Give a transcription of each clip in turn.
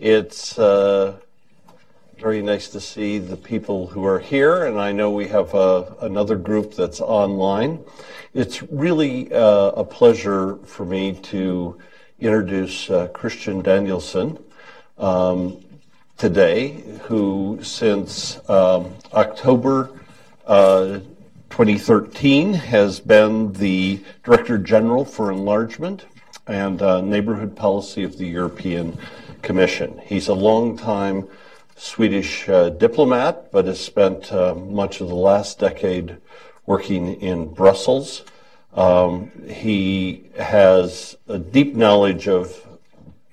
It's uh, very nice to see the people who are here, and I know we have uh, another group that's online. It's really uh, a pleasure for me to introduce uh, Christian Danielsson um, today, who since um, October uh, 2013 has been the Director General for Enlargement and Neighborhood Policy of the European Commission. He's a long-time Swedish uh, diplomat, but has spent uh, much of the last decade working in Brussels. Um, he has a deep knowledge of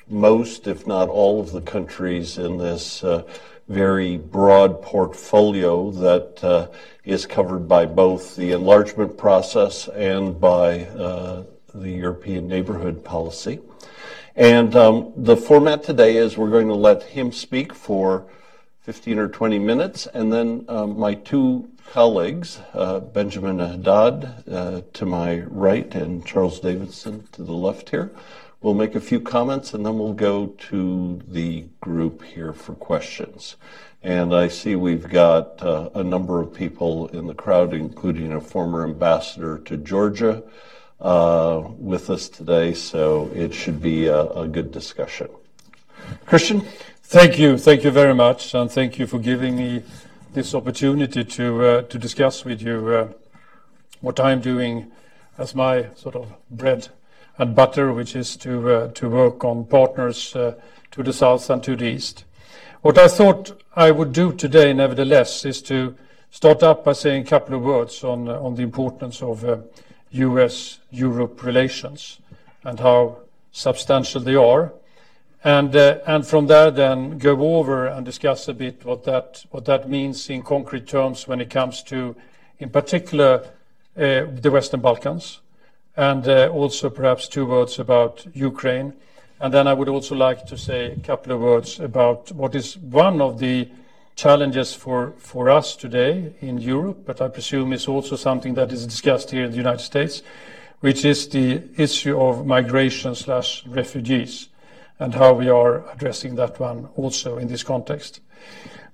most, if not all, of the countries in this uh, very broad portfolio that uh, is covered by both the enlargement process and by uh, the European neighborhood policy. And um, the format today is we're going to let him speak for 15 or 20 minutes, and then um, my two colleagues, uh, Benjamin Haddad uh, to my right and Charles Davidson to the left here, will make a few comments, and then we'll go to the group here for questions. And I see we've got uh, a number of people in the crowd, including a former ambassador to Georgia, with us today, so it should be a, good discussion. Christian? Thank you. Thank you very much, and thank you for giving me this opportunity to uh, to discuss with you uh, what I'm doing as my sort of bread and butter, which is to uh, to work on partners uh, to the south and to the east. What I thought I would do today, nevertheless, is to start up by saying a couple of words on on the importance of U.S.-Europe relations and how substantial they are. And, uh, and from there then go over and discuss a bit what that, what that means in concrete terms when it comes to, in particular, uh, the Western Balkans, and uh, also perhaps two words about Ukraine. And then I would also like to say a couple of words about what is one of the challenges for, us today in Europe, but I presume is also something that is discussed here in the United States, which is the issue of migration slash refugees and how we are addressing that one also in this context.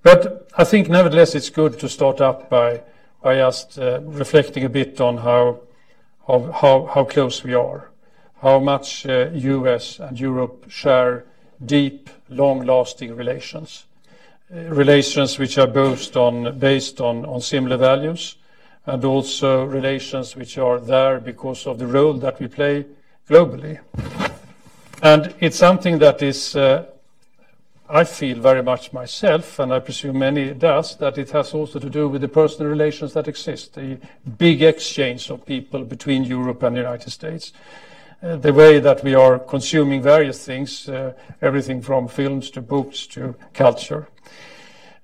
But I think nevertheless it's good to start up by, just uh, reflecting a bit on how, close we are, how much uh, US and Europe share deep, long-lasting relations relations which are based on, based on, on similar values, and also relations which are there because of the role that we play globally. And it's something that is, uh, I feel very much myself, and I presume many does, that it has also to do with the personal relations that exist, the big exchange of people between Europe and the United States. Uh, the way that we are consuming various things, uh, everything from films to books to culture.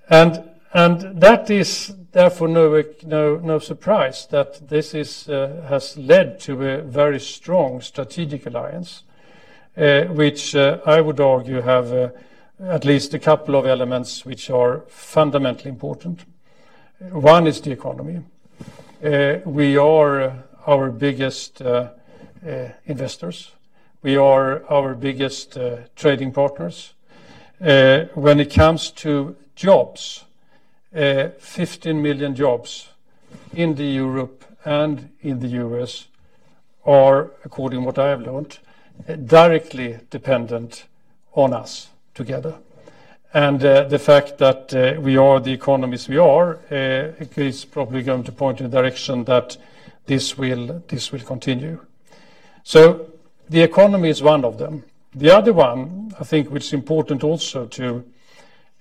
And, and that is therefore no, no, no surprise that this is, uh, has led to a very strong strategic alliance, uh, which uh, I would argue have uh, at least a couple of elements which are fundamentally important. One is the economy. Uh, we are our biggest uh, investors. We are our biggest trading partners. When it comes to jobs, uh, 15 million jobs in the Europe and in the U.S. are, according to what I have learned, uh, directly dependent on us together. And uh, The fact that we are the economies we are is probably going to point in the direction that this will continue. So The economy is one of them. The other one, I think, which is important also to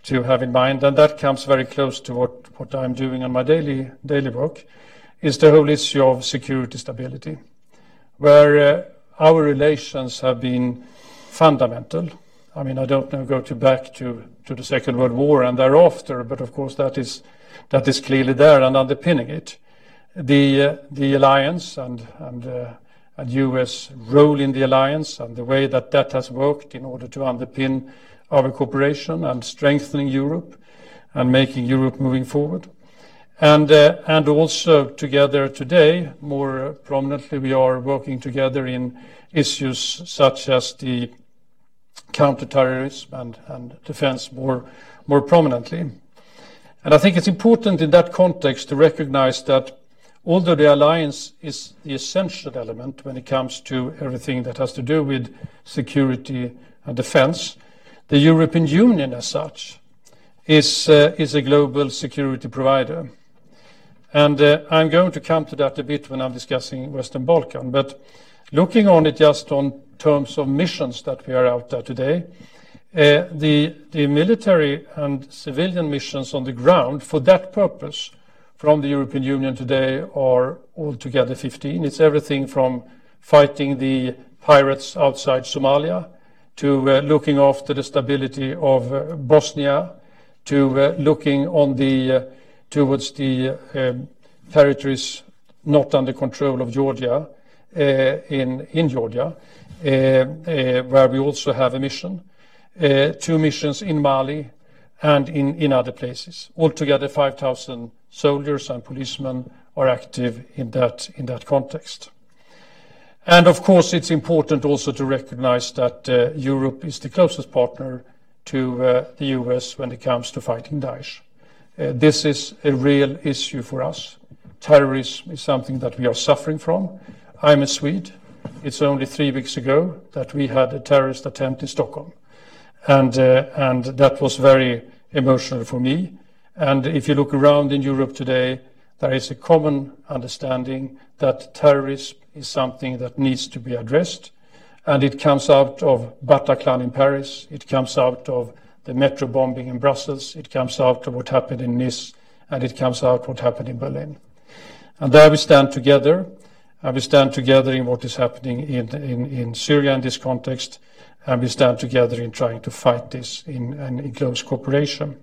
to have in mind, and that comes very close to what, what I'm doing on my daily, daily work, is the whole issue of security stability, where uh, our relations have been fundamental. I mean, I don't know, go to back to, to the Second World War and thereafter, but of course that is, that is clearly there and underpinning it. The, uh, the alliance and, and, uh, and U.S. role in the alliance and the way that that has worked in order to underpin our cooperation and strengthening Europe and making Europe moving forward. And, uh, and also together today, more prominently, we are working together in issues such as the counterterrorism and, defense more, more prominently. And I think it's important in that context to recognize that although the alliance is the essential element when it comes to everything that has to do with security and defense, the European Union as such is, uh, a global security provider. And uh, I'm going to come to that a bit when I'm discussing Western Balkan. But looking on it just on terms of missions that we are out there today, uh, the, the military and civilian missions on the ground for that purpose from the European Union today are altogether 15. It's everything from fighting the pirates outside Somalia to uh, looking after the stability of uh, Bosnia to uh, looking on the towards the um, territories not under control of Georgia in Georgia, where we also have a mission, two missions in Mali and in other places. Altogether, 5,000 soldiers and policemen are active in that in that context. And Of course, it's important also to recognize that Europe is the closest partner to uh, the U.S. when it comes to fighting Daesh. Uh, this is a real issue for us. Terrorism is something that we are suffering from. I'm a Swede. It's only three weeks ago that we had a terrorist attempt in Stockholm, and uh, and that was very emotional for me. And if you look around in Europe today, there is a common understanding that terrorism is something that needs to be addressed. And it comes out of Bataclan in Paris, it comes out of the metro bombing in Brussels, it comes out of what happened in Nice, and it comes out what happened in Berlin. And there we stand together, and we stand together in what is happening in, in, in Syria in this context, and we stand together in trying to fight this in, in, close cooperation.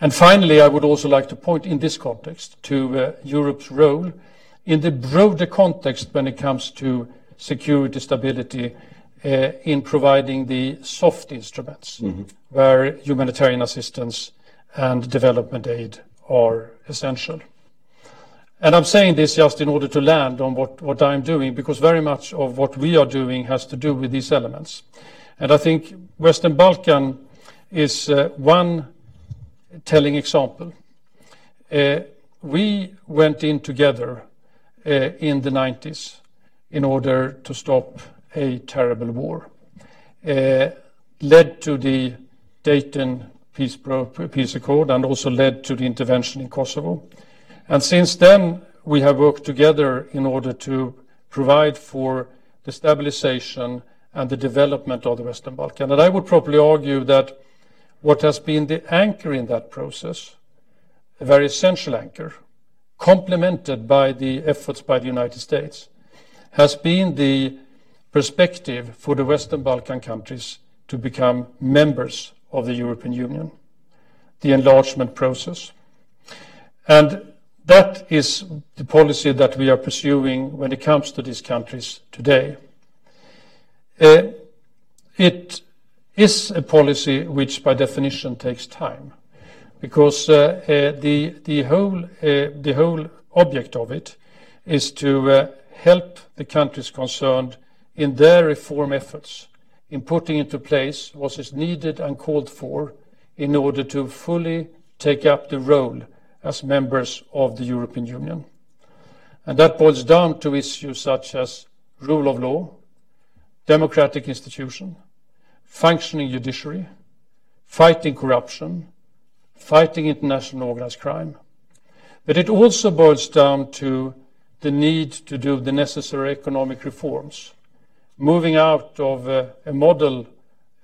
And finally, I would also like to point in this context to uh, Europe's role in the broader context when it comes to security, stability uh, in providing the soft instruments mm-hmm. where humanitarian assistance and development aid are essential. And I'm saying this just in order to land on what, what I'm doing, because very much of what we are doing has to do with these elements. And I think Western Balkan is uh, one telling example. Uh, we went in together in the 90s in order to stop a terrible war. Uh, led to the Dayton peace, peace accord and also led to the intervention in Kosovo. And since then, we have worked together in order to provide for the stabilization and the development of the Western Balkans. And I would probably argue that what has been the anchor in that process, a very essential anchor, complemented by the efforts by the United States, has been the perspective for the Western Balkan countries to become members of the European Union, the enlargement process. And that is the policy that we are pursuing when it comes to these countries today. Uh, it is a policy which, by definition, takes time because uh, uh, the, the, whole, uh, the whole object of it is to help the countries concerned in their reform efforts in putting into place what is needed and called for in order to fully take up the role as members of the European Union. And that boils down to issues such as rule of law, democratic institution, functioning judiciary, fighting corruption, fighting international organized crime. But it also boils down to the need to do the necessary economic reforms, moving out of uh, a model,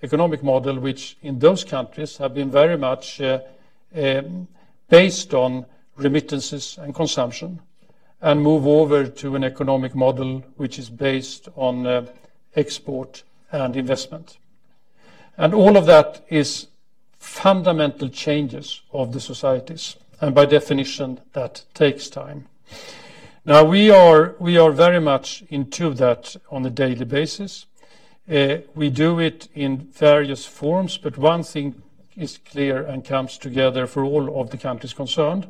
economic model, which in those countries have been very much uh, um, based on remittances and consumption, and move over to an economic model which is based on uh, export and investment. And all of that is fundamental changes of the societies, and by definition, that takes time. Now, we are very much into that on a daily basis. Uh, we do it in various forms, but one thing is clear and comes together for all of the countries concerned,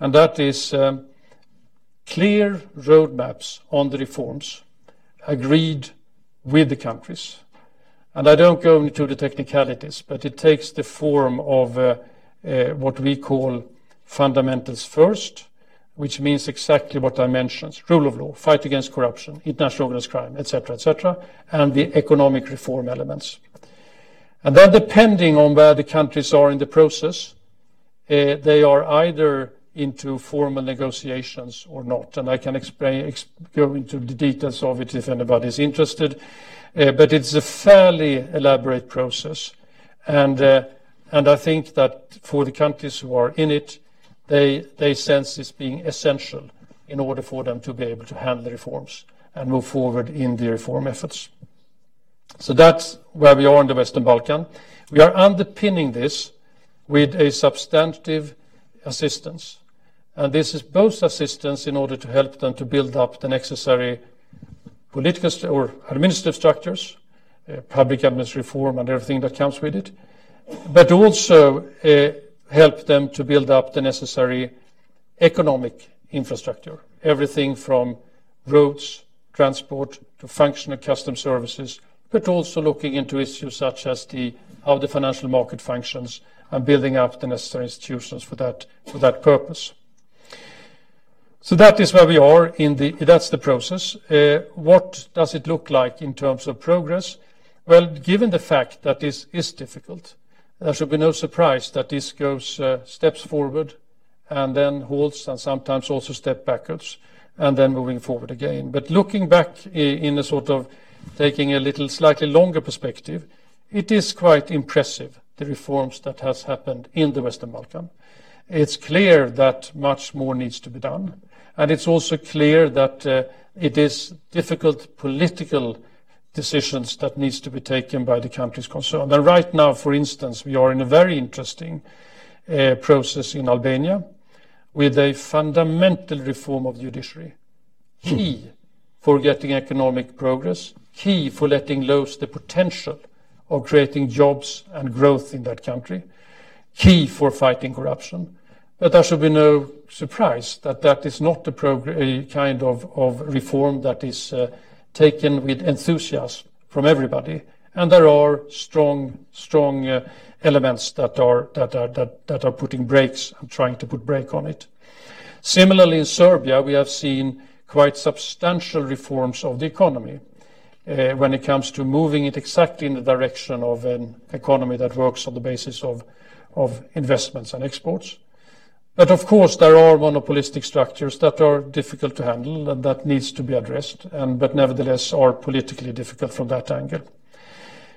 and that is um, clear roadmaps on the reforms agreed with the countries. And I don't go into the technicalities, but it takes the form of uh, uh, what we call fundamentals first, which means exactly what I mentioned, rule of law, fight against corruption, international organized crime, etc., etc., and the economic reform elements. And then depending on where the countries are in the process, uh, they are either into formal negotiations or not. And I can explain, go into the details of it if anybody is interested. Uh, but it's a fairly elaborate process. And, uh, and I think that for the countries who are in it, they, they sense this being essential in order for them to be able to handle the reforms and move forward in the reform efforts. So that's where we are in the Western Balkan. We are underpinning this with a substantive assistance. And this is both assistance in order to help them to build up the necessary political or administrative structures, uh, public administrative reform and everything that comes with it, but also uh, help them to build up the necessary economic infrastructure, everything from roads, transport to functional custom services, but also looking into issues such as the, how the financial market functions and building up the necessary institutions for that, for that purpose. So that is where we are in the, that's the process. Uh, what does it look like in terms of progress? Well, given the fact that this is difficult, there should be no surprise that this goes uh, steps forward and then halts and sometimes also step backwards and then moving forward again. But looking back in a sort of taking a little slightly longer perspective, it is quite impressive, the reforms that has happened in the Western Balkan. It's clear that much more needs to be done. And it's also clear that uh, it is difficult political decisions that needs to be taken by the countries concerned. And right now, for instance, we are in a very interesting uh, process in Albania with a fundamental reform of the judiciary. Key for getting economic progress, key for letting loose the potential of creating jobs and growth in that country, key for fighting corruption. But there should be no surprise that that is not a kind of, of reform that is uh, taken with enthusiasm from everybody. And there are strong, strong uh, elements that are, that, are, that, that are putting brakes and trying to put brake on it. Similarly, in Serbia, we have seen quite substantial reforms of the economy uh, when it comes to moving it exactly in the direction of an economy that works on the basis of, of investments and exports. But of course, there are monopolistic structures that are difficult to handle and that needs to be addressed, and but nevertheless are politically difficult from that angle.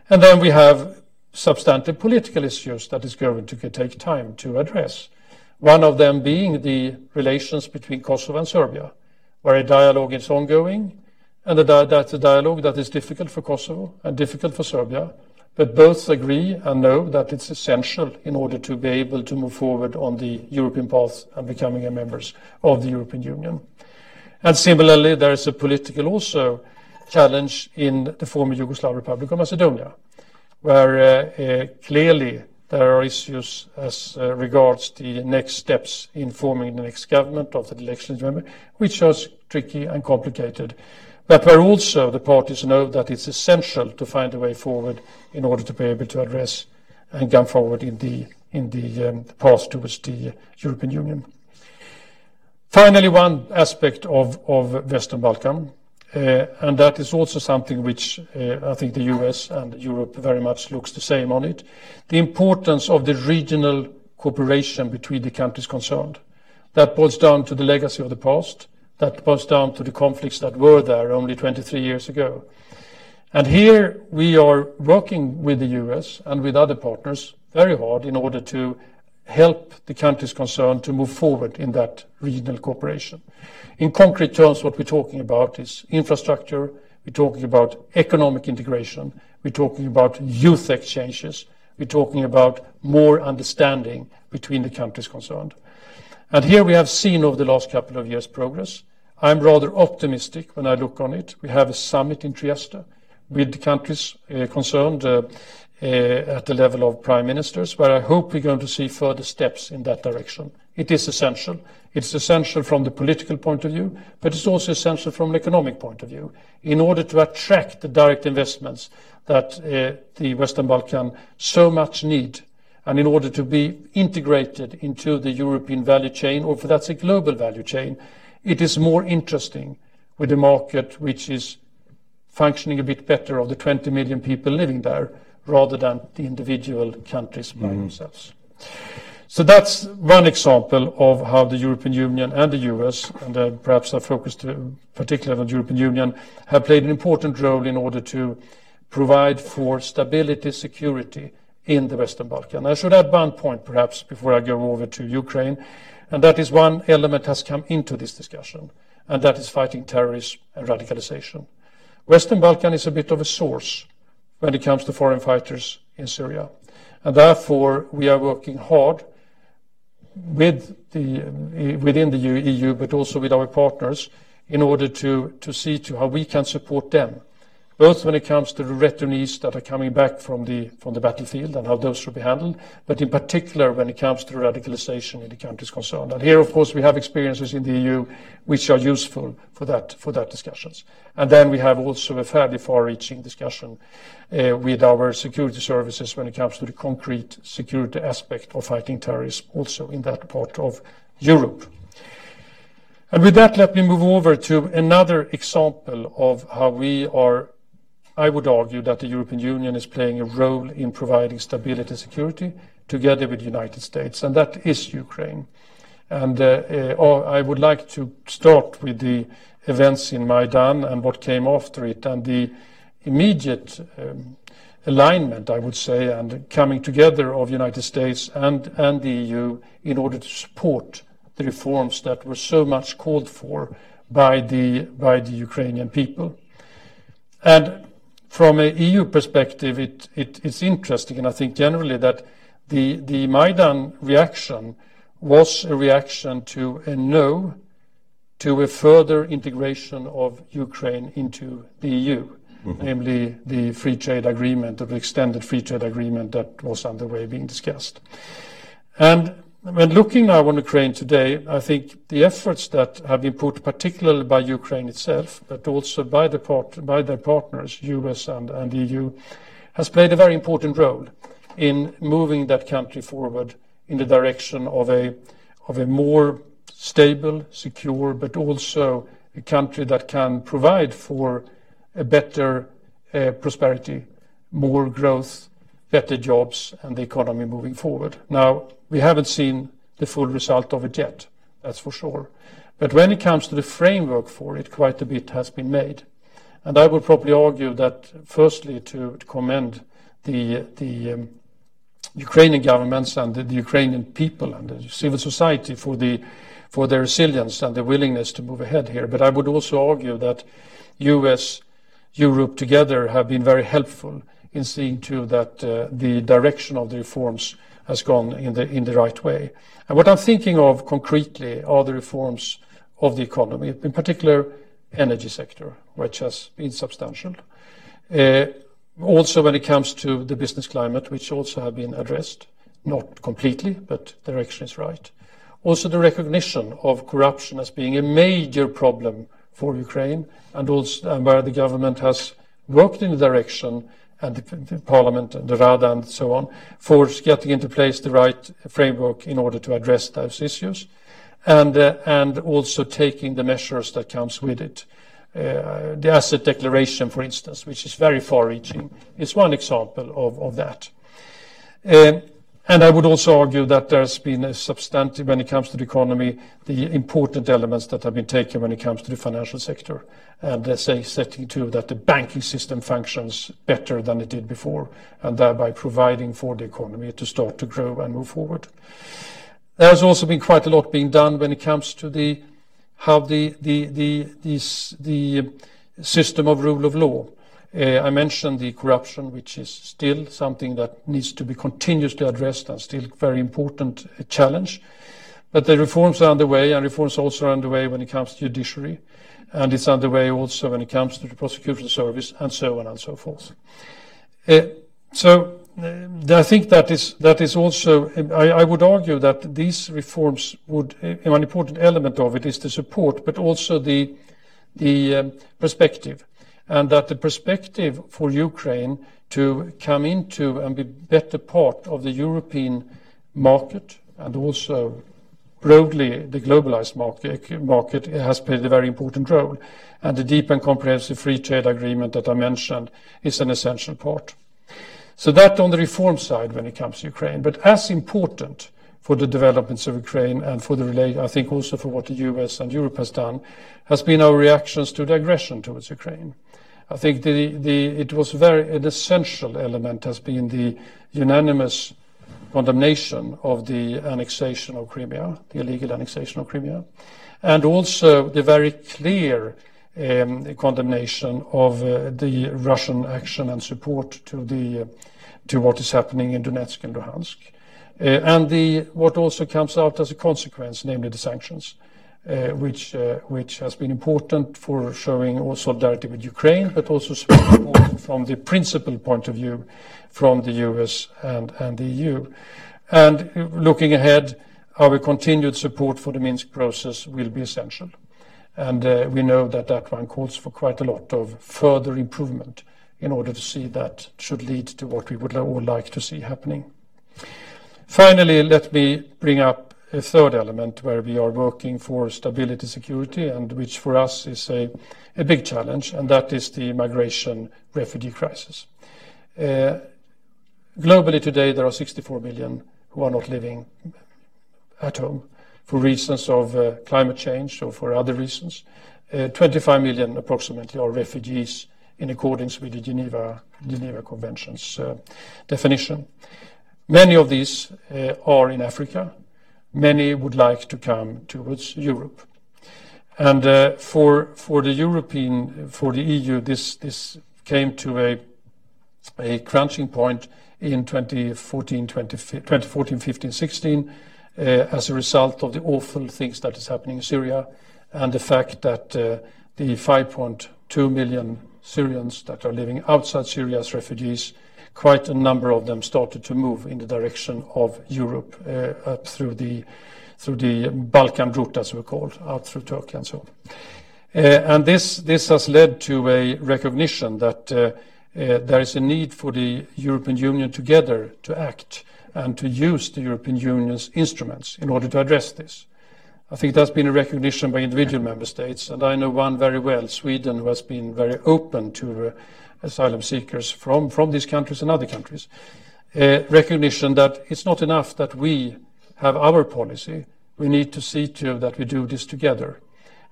And then we have substantive political issues that is going to take time to address. One of them being the relations between Kosovo and Serbia, where a dialogue is ongoing, and that's a dialogue that is difficult for Kosovo and difficult for Serbia, but both agree and know that it's essential in order to be able to move forward on the European path and becoming a members of the European Union. And similarly, there is a political also challenge in the former Yugoslav Republic of Macedonia, where uh, uh, clearly there are issues as uh, regards the next steps in forming the next government of the elections, which are tricky and complicated but where also the parties know that it's essential to find a way forward in order to be able to address and come forward in the, in the um, path towards the European Union. Finally, one aspect of, of Western Balkan, uh, and that is also something which uh, I think the US and Europe very much looks the same on it, the importance of the regional cooperation between the countries concerned. That boils down to the legacy of the past, that boils down to the conflicts that were there only 23 years ago. And here we are working with the US and with other partners very hard in order to help the countries concerned to move forward in that regional cooperation. In concrete terms, what we're talking about is infrastructure, we're talking about economic integration, we're talking about youth exchanges, we're talking about more understanding between the countries concerned. And here we have seen over the last couple of years progress. I'm rather optimistic when I look on it. We have a summit in Trieste with the countries uh, concerned uh, at the level of prime ministers, where I hope we're going to see further steps in that direction. It is essential. It's essential from the political point of view, but it's also essential from an economic point of view in order to attract the direct investments that the Western Balkans so much need, and in order to be integrated into the European value chain, or for that's a global value chain, it is more interesting with a market which is functioning a bit better of the 20 million people living there rather than the individual countries by mm-hmm. themselves. So that's one example of how the European Union and the U.S., and uh, perhaps I focus uh, particularly on the European Union, have played an important role in order to provide for stability, security in the Western Balkan. I should add one point, perhaps, before I go over to Ukraine, and that is one element has come into this discussion, and that is fighting terrorism and radicalization. Western Balkan is a bit of a source when it comes to foreign fighters in Syria, and therefore we are working hard with the, within the EU, but also with our partners in order to, to see to how we can support them both when it comes to the returnees that are coming back from the, from the battlefield and how those should be handled, but in particular when it comes to radicalization in the countries concerned. And here, of course, we have experiences in the EU which are useful for that, for that discussions. And then we have also a fairly far-reaching discussion uh, with our security services when it comes to the concrete security aspect of fighting terrorism, also in that part of Europe. And with that, let me move over to another example of how we are I would argue that the European Union is playing a role in providing stability and security together with the United States, and that is Ukraine. And uh, uh, I would like to start with the events in Maidan and what came after it, and the immediate um, alignment, I would say, and coming together of United States and, and the EU in order to support the reforms that were so much called for by the, by the Ukrainian people. And from an EU perspective, it, it, it's interesting, and I think generally that the, the Maidan reaction was a reaction to a no to a further integration of Ukraine into the EU, mm-hmm. namely the free trade agreement the extended free trade agreement that was underway being discussed. And when looking now on Ukraine today, I think the efforts that have been put, particularly by Ukraine itself, but also by, the part, by their partners, US and, and EU, has played a very important role in moving that country forward in the direction of a, of a more stable, secure, but also a country that can provide for a better uh, prosperity, more growth, better jobs, and the economy moving forward. Now, we haven't seen the full result of it yet, that's for sure. But when it comes to the framework for it, quite a bit has been made. And I would probably argue that, firstly, to, commend the, um, Ukrainian governments and the, Ukrainian people and the civil society for their resilience and their willingness to move ahead here. But I would also argue that US, Europe together have been very helpful in seeing to that uh, the direction of the reforms has gone in the, in the right way. And what I'm thinking of concretely are the reforms of the economy, in particular energy sector, which has been substantial. Uh, also when it comes to the business climate, which also have been addressed, not completely, but direction is right. Also the recognition of corruption as being a major problem for Ukraine, and also where the government has worked in the direction and the, the Parliament, and the Rada, and so on, for getting into place the right framework in order to address those issues, and uh, and also taking the measures that comes with it. Uh, the asset declaration, for instance, which is very far-reaching, is one example of, of that. Uh, and I would also argue that there's been a substantive, when it comes to the economy, the important elements that have been taken when it comes to the financial sector. And let's say setting to that the banking system functions better than it did before, and thereby providing for the economy to start to grow and move forward. There has also been quite a lot being done when it comes to the how the the the the the system of rule of law uh, I mentioned the corruption, which is still something that needs to be continuously addressed and still very important uh, challenge. But the reforms are underway, and reforms also are underway when it comes to judiciary, and it's underway also when it comes to the prosecution service, and so on and so forth. Uh, so I think that is that is also. I, would argue that these reforms would. An important element of it is the support, but also the the um, perspective, and that the perspective for Ukraine to come into and be better part of the European market and also broadly the globalized market, market has played a very important role. And the deep and comprehensive free trade agreement that I mentioned is an essential part. So that on the reform side when it comes to Ukraine, but as important for the developments of Ukraine and for the I think also for what the US and Europe has done, has been our reactions to the aggression towards Ukraine. I think the, the, it was very an essential element has been the unanimous condemnation of the annexation of Crimea, the illegal annexation of Crimea, and also the very clear um, condemnation of uh, the Russian action and support to the to what is happening in Donetsk and Luhansk. Uh, and the what also comes out as a consequence, namely the sanctions, which uh, which has been important for showing solidarity with Ukraine, but also important from the principal point of view from the US and, and the EU. And looking ahead, our continued support for the Minsk process will be essential. And uh, we know that that one calls for quite a lot of further improvement in order to see that should lead to what we would all like to see happening. Finally, let me bring up a third element where we are working for stability, security, and which for us is a, big challenge, and that is the migration refugee crisis. Uh, globally today, there are 64 million who are not living at home for reasons of uh, climate change or for other reasons. Uh, 25 million approximately are refugees in accordance with the Geneva, Convention's definition. Many of these are in Africa. Many would like to come towards Europe. And uh, for, for the European, for the EU, this, this came to a, a crunching point in 2014, 2014 15, 16 uh, as a result of the awful things that is happening in Syria and the fact that uh, the 5.2 million Syrians that are living outside Syria as refugees, quite a number of them started to move in the direction of Europe uh, up through the through the Balkan route, as we call it, out through Turkey and so on. And this this has led to a recognition that there is a need for the European Union together to act and to use the European Union's instruments in order to address this. I think that's been a recognition by individual member states, and I know one very well, Sweden, who has been very open to uh, asylum seekers from, from these countries and other countries. Uh, recognition that it's not enough that we have our policy, we need to see to that we do this together.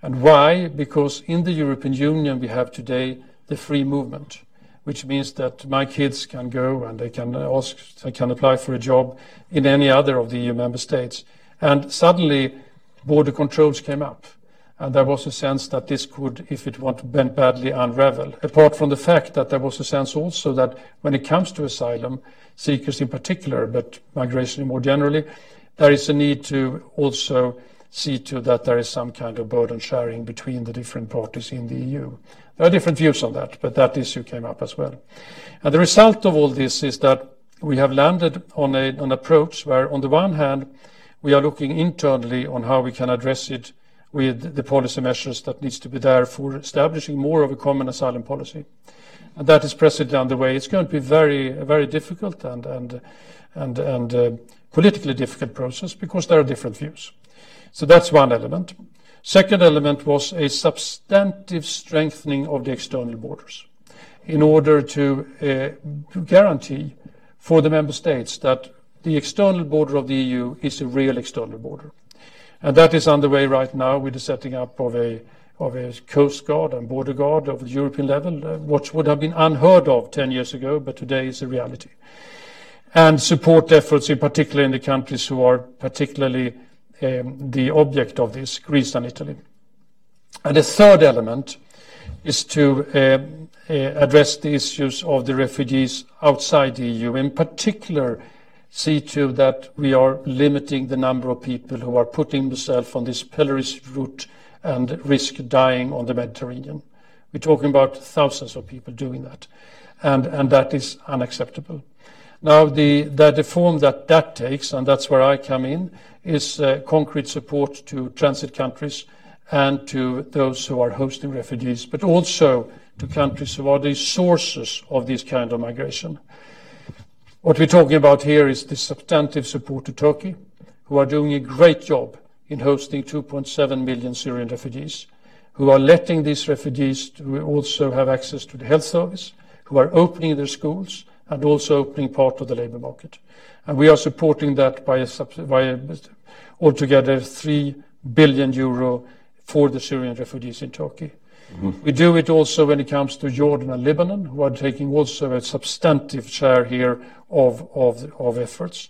And why? Because in the European Union we have today the free movement which means that my kids can go and they can ask, they can apply for a job in any other of the EU member states. And suddenly, border controls came up. And there was a sense that this could, if it went badly, unravel. Apart from the fact that there was a sense also that when it comes to asylum seekers in particular, but migration more generally, there is a need to also see to that there is some kind of burden sharing between the different parties in the EU. There are different views on that, but that issue came up as well. And the result of all this is that we have landed on a, an approach where, on the one hand, we are looking internally on how we can address it with the policy measures that needs to be there for establishing more of a common asylum policy. And that is presently underway. It's going to be very, very difficult and, and, and, and uh, politically difficult process because there are different views. So that's one element. Second element was a substantive strengthening of the external borders in order to uh, guarantee for the member states that the external border of the EU is a real external border. And that is underway right now with the setting up of a of a coast guard and border guard of the European level, uh, which would have been unheard of 10 years ago, but today is a reality. And support efforts, in particular in the countries who are particularly um, the object of this, Greece and Italy. And the third element is to um, uh, address the issues of the refugees outside the EU, in particular, see to that we are limiting the number of people who are putting themselves on this perilous route and risk dying on the Mediterranean. We're talking about thousands of people doing that, and, and that is unacceptable. Now, the, the, the form that that takes, and that's where I come in, is uh, concrete support to transit countries and to those who are hosting refugees, but also to countries who are the sources of this kind of migration. What we're talking about here is the substantive support to Turkey, who are doing a great job in hosting 2.7 million Syrian refugees, who are letting these refugees to also have access to the health service, who are opening their schools, and also opening part of the labor market. And we are supporting that by, a, by altogether 3 billion euro for the Syrian refugees in Turkey. We do it also when it comes to Jordan and Lebanon, who are taking also a substantive share here of, of, of efforts.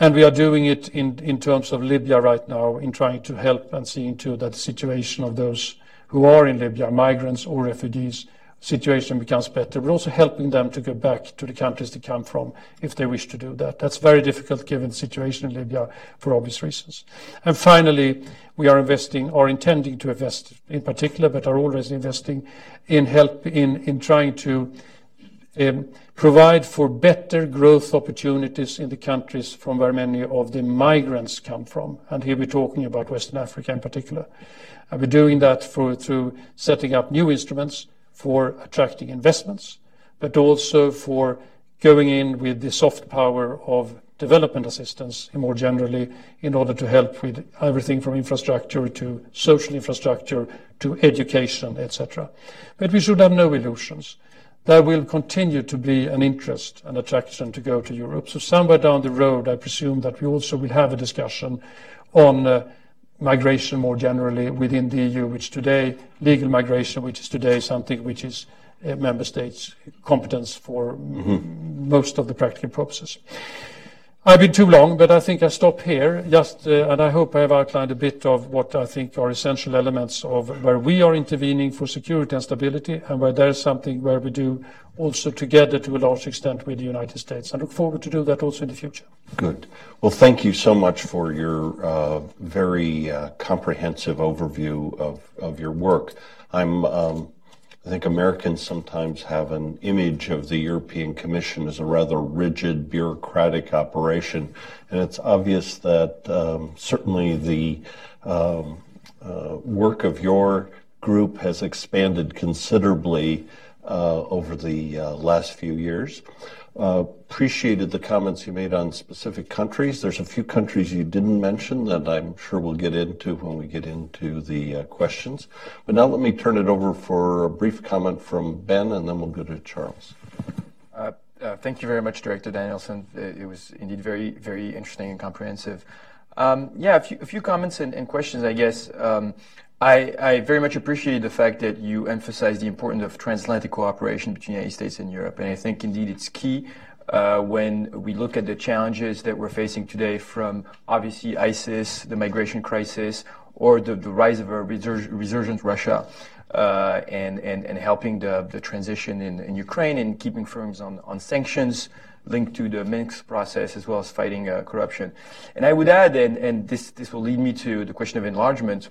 And we are doing it in, in terms of Libya right now in trying to help and seeing to that the situation of those who are in Libya, migrants or refugees, situation becomes better. We're also helping them to go back to the countries they come from if they wish to do that. That's very difficult given the situation in Libya for obvious reasons. And finally, we are investing or intending to invest in particular, but are already investing in help in, in trying to um, provide for better growth opportunities in the countries from where many of the migrants come from. And here we're talking about Western Africa in particular. We're doing that through setting up new instruments for attracting investments, but also for going in with the soft power of development assistance more generally in order to help with everything from infrastructure to social infrastructure to education, etc. But we should have no illusions. There will continue to be an interest and attraction to go to Europe. So somewhere down the road, I presume that we also will have a discussion on uh, migration more generally within the EU, which today, legal migration, which is today something which is a member states' competence for mm-hmm. most of the practical purposes. I've been too long, but I think I stop here. Just, uh, and I hope I have outlined a bit of what I think are essential elements of where we are intervening for security and stability, and where there's something where we do also together to a large extent with the United States. I look forward to do that also in the future. Good. Well, thank you so much for your uh, very uh, comprehensive overview of, of your work. I'm um, I think Americans sometimes have an image of the European Commission as a rather rigid bureaucratic operation, and it's obvious that um, certainly the um, uh, work of your group has expanded considerably uh, over the uh, last few years. Appreciated the comments you made on specific countries. There's a few countries you didn't mention that I'm sure we'll get into when we get into the uh, questions. But now let me turn it over for a brief comment from Ben, and then we'll go to Charles. Uh, uh, thank you very much, Director Danielsson. It, was indeed very, very interesting and comprehensive. Um, yeah, a few, comments and, and, questions, I guess. I, I, very much appreciate the fact that you emphasize the importance of transatlantic cooperation between the United States and Europe. And I think indeed it's key uh, when we look at the challenges that we're facing today from obviously ISIS, the migration crisis, or the, the rise of a resur- resurgent Russia. Uh, and, and, and helping the, the transition in, in Ukraine and keeping firms on, on sanctions, linked to the Minsk process as well as fighting uh, corruption. And I would add, and, and this, this will lead me to the question of enlargement,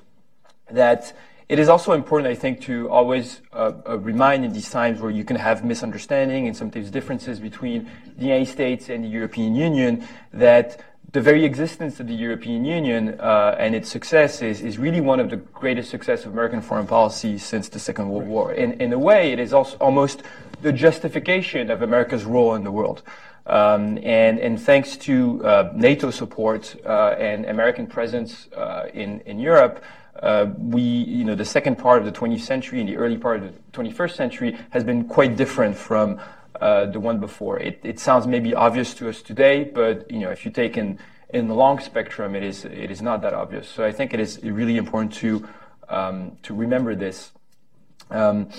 that it is also important, I think, to always uh, uh, remind in these times where you can have misunderstanding and sometimes differences between the United States and the European Union that the very existence of the European Union uh, and its success is, is really one of the greatest success of American foreign policy since the Second World War. In, in a way, it is also almost the justification of America's role in the world. Um, and, and, thanks to uh, NATO support uh, and American presence uh, in, in Europe, uh, we, you know, the second part of the 20th century and the early part of the 21st century has been quite different from uh, the one before. It, it, sounds maybe obvious to us today, but you know, if you take in in the long spectrum, it is it is not that obvious. So I think it is really important to um, to remember this. Um,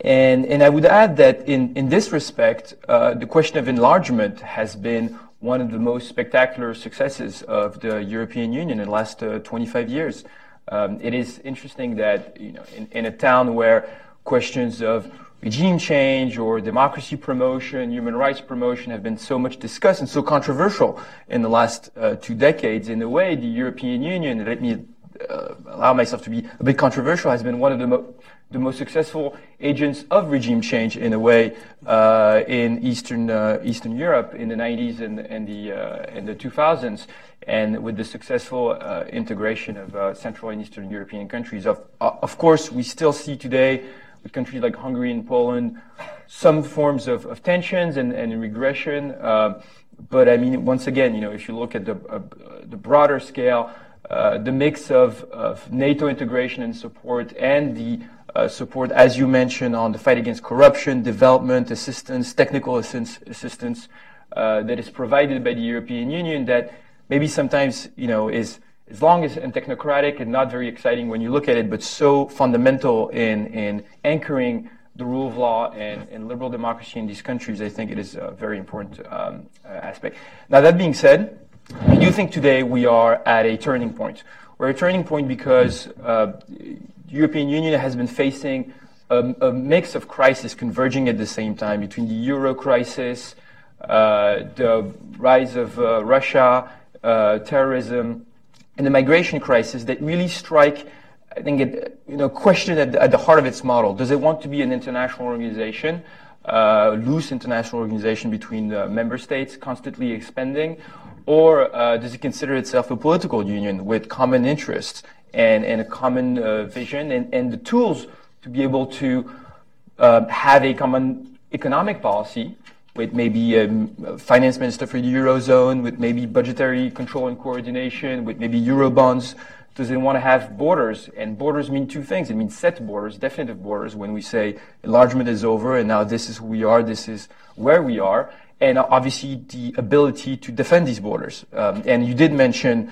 and and I would add that in in this respect, uh, the question of enlargement has been one of the most spectacular successes of the European Union in the last uh, 25 years. Um, it is interesting that you know, in, in, a town where questions of regime change or democracy promotion, human rights promotion have been so much discussed and so controversial in the last uh, two decades, in a way, the European Union, let me uh, allow myself to be a bit controversial, has been one of the, mo- the most successful agents of regime change in a way uh, in Eastern uh, Eastern Europe in the 90s and, and the in the 2000s, and with the successful integration of Central and Eastern European countries. Of, of course, we still see today with countries like Hungary and Poland some forms of, of tensions and, and regression. Uh, but I mean, once again, you know, if you look at the, uh, the broader scale, uh, the mix of, of NATO integration and support and the uh, support, as you mentioned, on the fight against corruption, development assistance, technical assistance, assistance uh, that is provided by the European Union that maybe sometimes, you know, is as long as and technocratic and not very exciting when you look at it, but so fundamental in, in anchoring the rule of law and, and liberal democracy in these countries, I think it is a very important um, aspect. Now, that being said, I do think today we are at a turning point. We're at a turning point because uh, European Union has been facing a, mix of crises converging at the same time between the euro crisis, uh, the rise of uh, Russia, uh, terrorism, and the migration crisis that really strike I think it, you know, question at the, at the, heart of its model. Does it want to be an international organization, uh, loose international organization between member states, constantly expanding, or uh, does it consider itself a political union with common interests and, and a common uh, vision and, and the tools to be able to uh, have a common economic policy with maybe a finance minister for the eurozone, with maybe budgetary control and coordination, with maybe eurobonds does it want to have borders? And borders mean two things. It means set borders, definitive borders, when we say enlargement is over and now this is who we are, this is where we are. And obviously the ability to defend these borders. Um, and you did mention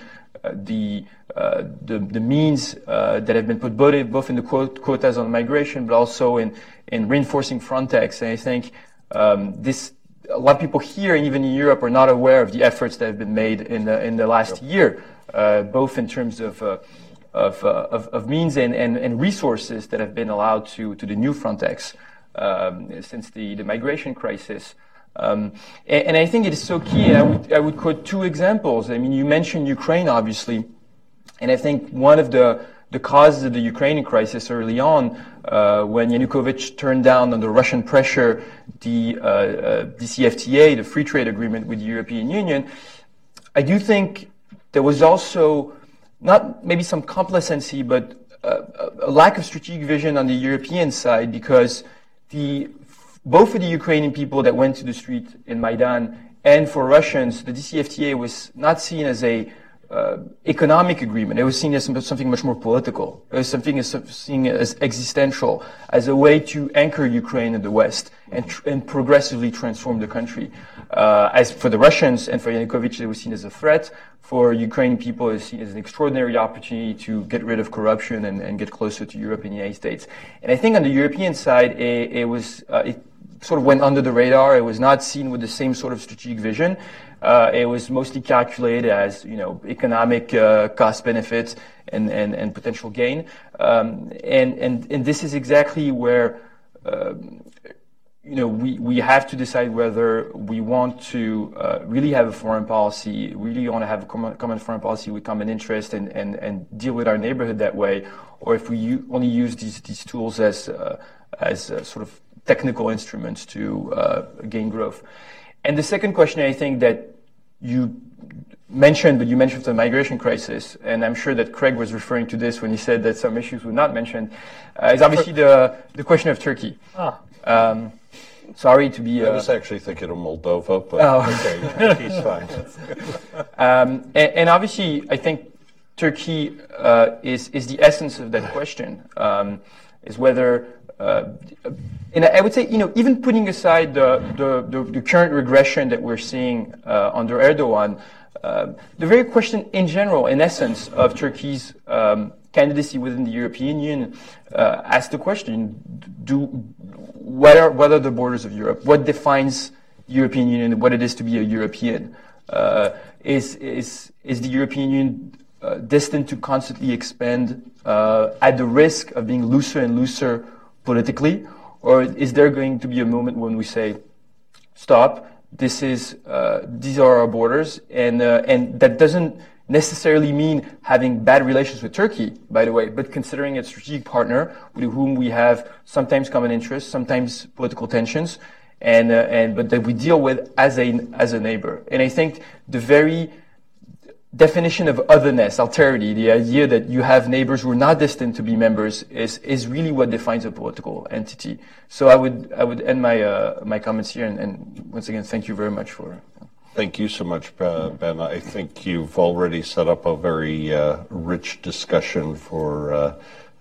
the, uh, the, the means uh, that have been put both, both in the quote, quotas on migration, but also in, in reinforcing Frontex. And I think um, this a lot of people here and even in Europe are not aware of the efforts that have been made in the, in the last yep. year uh, both in terms of uh, of, uh, of, of, means and, and, and, resources that have been allowed to, to the new Frontex um, since the, the migration crisis. Um, and, and, I think it is so key. I would, I would quote two examples. I mean, you mentioned Ukraine, obviously, and I think one of the, the causes of the Ukrainian crisis early on, uh, when Yanukovych turned down under Russian pressure the uh, uh, DCFTA, the free trade agreement with the European Union, I do think there was also not maybe some complacency, but a, a lack of strategic vision on the European side because the both for the Ukrainian people that went to the street in Maidan and for Russians, the DCFTA was not seen as a uh, economic agreement. It was seen as something much more political. It was something as, seen as existential, as a way to anchor Ukraine in the West and, tr- and progressively transform the country. Uh, as for the Russians and for Yanukovych, it was seen as a threat. For Ukrainian people, it was seen as an extraordinary opportunity to get rid of corruption and, and get closer to Europe and the United States. And I think on the European side, it, it was uh, it sort of went under the radar. It was not seen with the same sort of strategic vision. Uh, it was mostly calculated as you know economic uh, cost benefits and, and, and potential gain. Um, and, and and this is exactly where um, you know, we, we have to decide whether we want to uh, really have a foreign policy, really want to have a common, common foreign policy with common interest and, and, and deal with our neighborhood that way, or if we u- only use these, these tools as, uh, as uh, sort of technical instruments to uh, gain growth. And the second question I think that you mentioned, but you mentioned the migration crisis, and I'm sure that Craig was referring to this when he said that some issues were not mentioned, uh, is obviously the, the question of Turkey. Ah. Um, sorry to be. Uh, I was actually thinking of Moldova, but oh. okay, he's fine. um, and, and, obviously, I think Turkey uh, is is the essence of that question. Um, is whether, uh, and I would say, you know, even putting aside the the, the, the current regression that we're seeing uh, under Erdogan, uh, the very question in general, in essence, of Turkey's um, candidacy within the European Union uh, asks the question: Do what are what are the borders of Europe? What defines European Union? What it is to be a European? Uh, is is is the European Union uh, destined to constantly expand uh, at the risk of being looser and looser politically, or is there going to be a moment when we say, "Stop! This is uh, these are our borders," and uh, and that doesn't necessarily mean having bad relations with Turkey, by the way, but considering it's a strategic partner with whom we have sometimes common interests, sometimes political tensions, and, uh, and but that we deal with as a as a neighbor. And I think the very definition of otherness, alterity, the idea that you have neighbors who are not destined to be members, is is really what defines a political entity. So I would I would end my uh, my comments here, and, and, once again, thank you very much for. Thank you so much, uh, Ben. I think you've already set up a very uh, rich discussion for uh,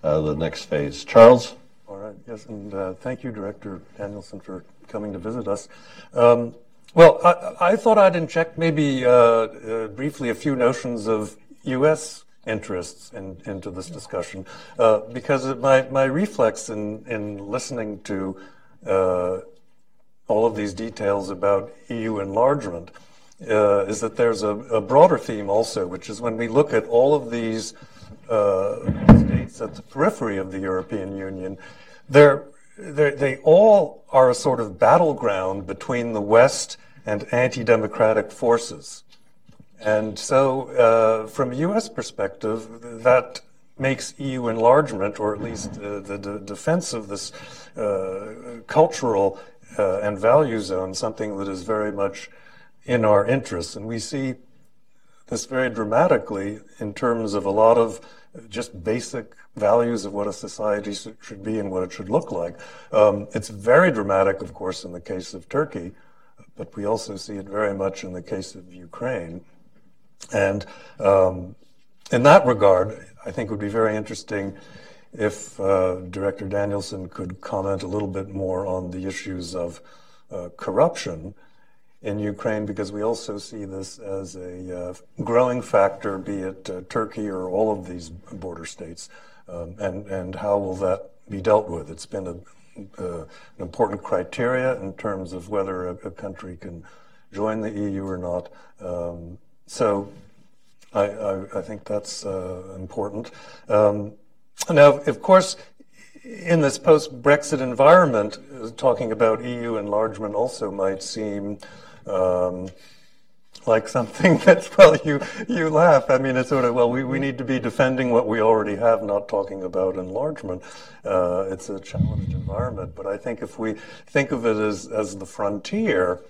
uh the next phase. Charles? All right, yes, and uh, thank you, Director Danielsson, for coming to visit us. Um, well, I, I, thought I'd inject maybe uh, uh, briefly a few notions of U.S. interests in, into this discussion, uh, because my, my reflex in, in listening to uh, all of these details about EU enlargement uh, is that there's a, a, broader theme also, which is when we look at all of these uh, states at the periphery of the European Union, they're they all are a sort of battleground between the West and anti-democratic forces. And so, uh, from a U.S. perspective, that makes EU enlargement, or at least uh, the, defense of this uh, cultural uh, and value zone, something that is very much in our interests. And we see this very dramatically in terms of a lot of just basic values of what a society should be and what it should look like. Um, it's very dramatic, of course, in the case of Turkey, but we also see it very much in the case of Ukraine. And um, in that regard, I think it would be very interesting if uh, Director Danielsson could comment a little bit more on the issues of uh, corruption in Ukraine because we also see this as a uh, growing factor, be it uh, Turkey or all of these border states, um, and and how will that be dealt with? It's been a, uh, an important criteria in terms of whether a, a country can join the EU or not. Um, so I, I, I, think that's uh, important. Um, now, of course, in this post-Brexit environment, uh, talking about EU enlargement also might seem um, like something that's well you you laugh. I mean it's sort of well we, we need to be defending what we already have not talking about enlargement. Uh, it's a challenged environment. But i think if we think of it as as the frontier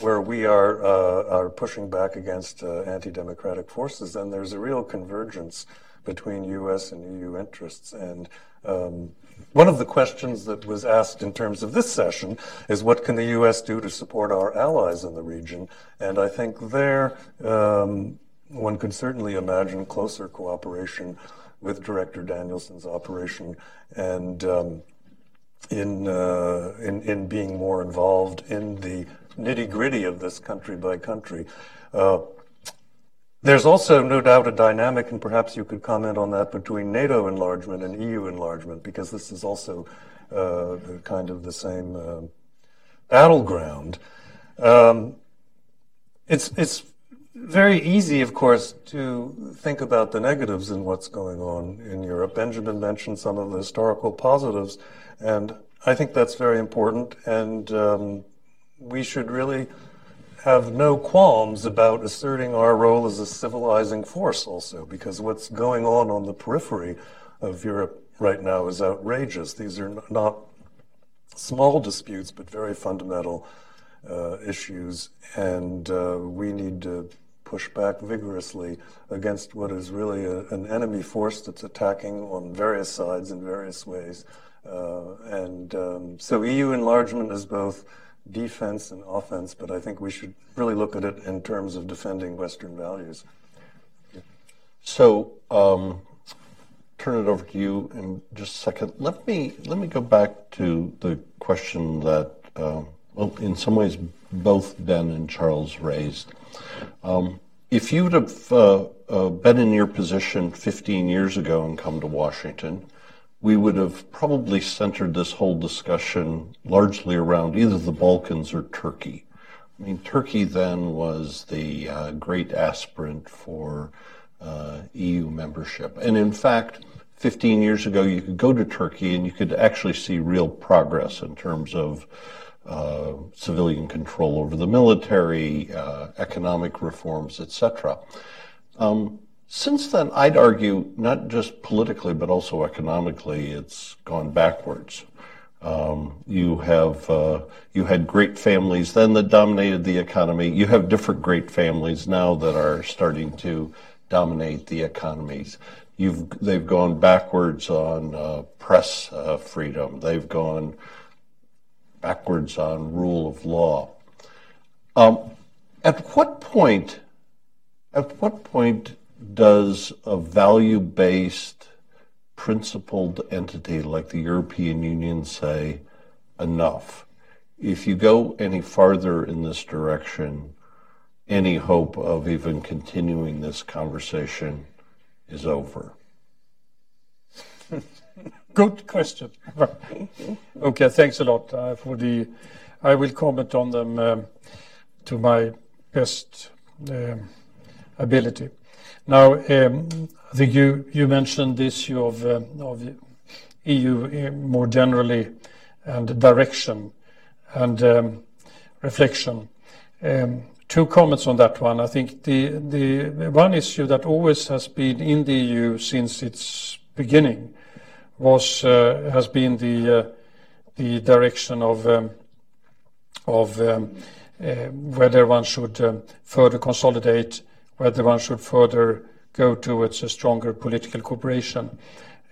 where we are uh, are pushing back against uh, anti-democratic forces then there's a real convergence between us and eu interests. And um, one of the questions that was asked in terms of this session is what can the U.S. do to support our allies in the region? And I think there um, one could certainly imagine closer cooperation with Director Danielsson's operation and um, in, uh, in, in being more involved in the nitty gritty of this country by country. Uh, there's also no doubt a dynamic, and perhaps you could comment on that, between NATO enlargement and EU enlargement, because this is also uh, kind of the same uh, battleground. Um, it's, it's very easy, of course, to think about the negatives in what's going on in Europe. Benjamin mentioned some of the historical positives, and I think that's very important, and um, we should really have no qualms about asserting our role as a civilizing force also, because what's going on on the periphery of Europe right now is outrageous. These are not small disputes, but very fundamental uh, issues, and uh, we need to push back vigorously against what is really a, an enemy force that's attacking on various sides in various ways. Uh, and um, so EU enlargement is both defense and offense, but I think we should really look at it in terms of defending Western values. So, um, turn it over to you in just a second. Let me let me go back to the question that, uh, well, in some ways, both Ben and Charles raised. Um, if you'd have uh, uh, been in your position 15 years ago and come to Washington, we would have probably centered this whole discussion largely around either the Balkans or Turkey. I mean, Turkey then was the uh, great aspirant for uh, EU membership. And in fact, 15 years ago, you could go to Turkey and you could actually see real progress in terms of uh, civilian control over the military, uh, economic reforms, etc. Um, since then, I'd argue not just politically but also economically, it's gone backwards. Um, you have uh, you had great families then that dominated the economy. You have different great families now that are starting to dominate the economies. You've they've gone backwards on uh, press uh, freedom. They've gone backwards on rule of law. Um, at what point? At what point does a value-based principled entity like the European Union say, enough? If you go any farther in this direction, any hope of even continuing this conversation is over. Good question. okay, thanks a lot uh, for the. I will comment on them um, to my best um, ability. Now, um, I think you, mentioned the issue of, uh, EU uh, more generally and direction and um, reflection. Um, two comments on that one. I think the, one issue that always has been in the EU since its beginning uh, has been the direction of of whether one should further consolidate whether one should further go towards a stronger political cooperation.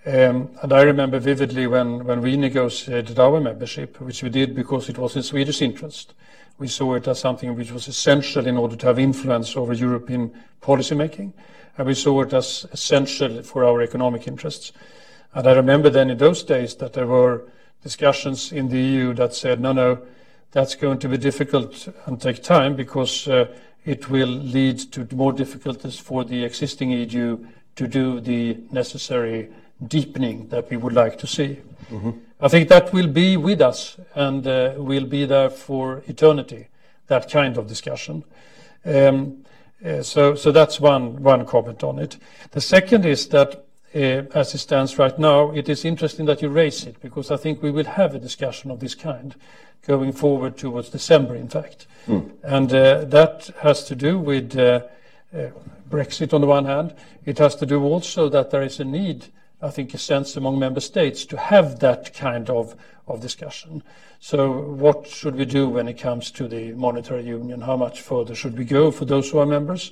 Um, and I remember vividly when, when we negotiated our membership, which we did because it was in Swedish interest. We saw it as something which was essential in order to have influence over European policymaking, and we saw it as essential for our economic interests. And I remember then in those days that there were discussions in the EU that said, no, no, that's going to be difficult and take time because uh, it will lead to more difficulties for the existing EU to do the necessary deepening that we would like to see. Mm-hmm. I think that will be with us and uh, will be there for eternity, that kind of discussion. Um, uh, so, so that's one, one comment on it. The second is that uh, as it stands right now, it is interesting that you raise it because I think we will have a discussion of this kind going forward towards December, in fact. Mm. And uh, that has to do with uh, uh, Brexit on the one hand. It has to do also that there is a need, I think, a sense among member states to have that kind of, of discussion. So what should we do when it comes to the monetary union? How much further should we go for those who are members?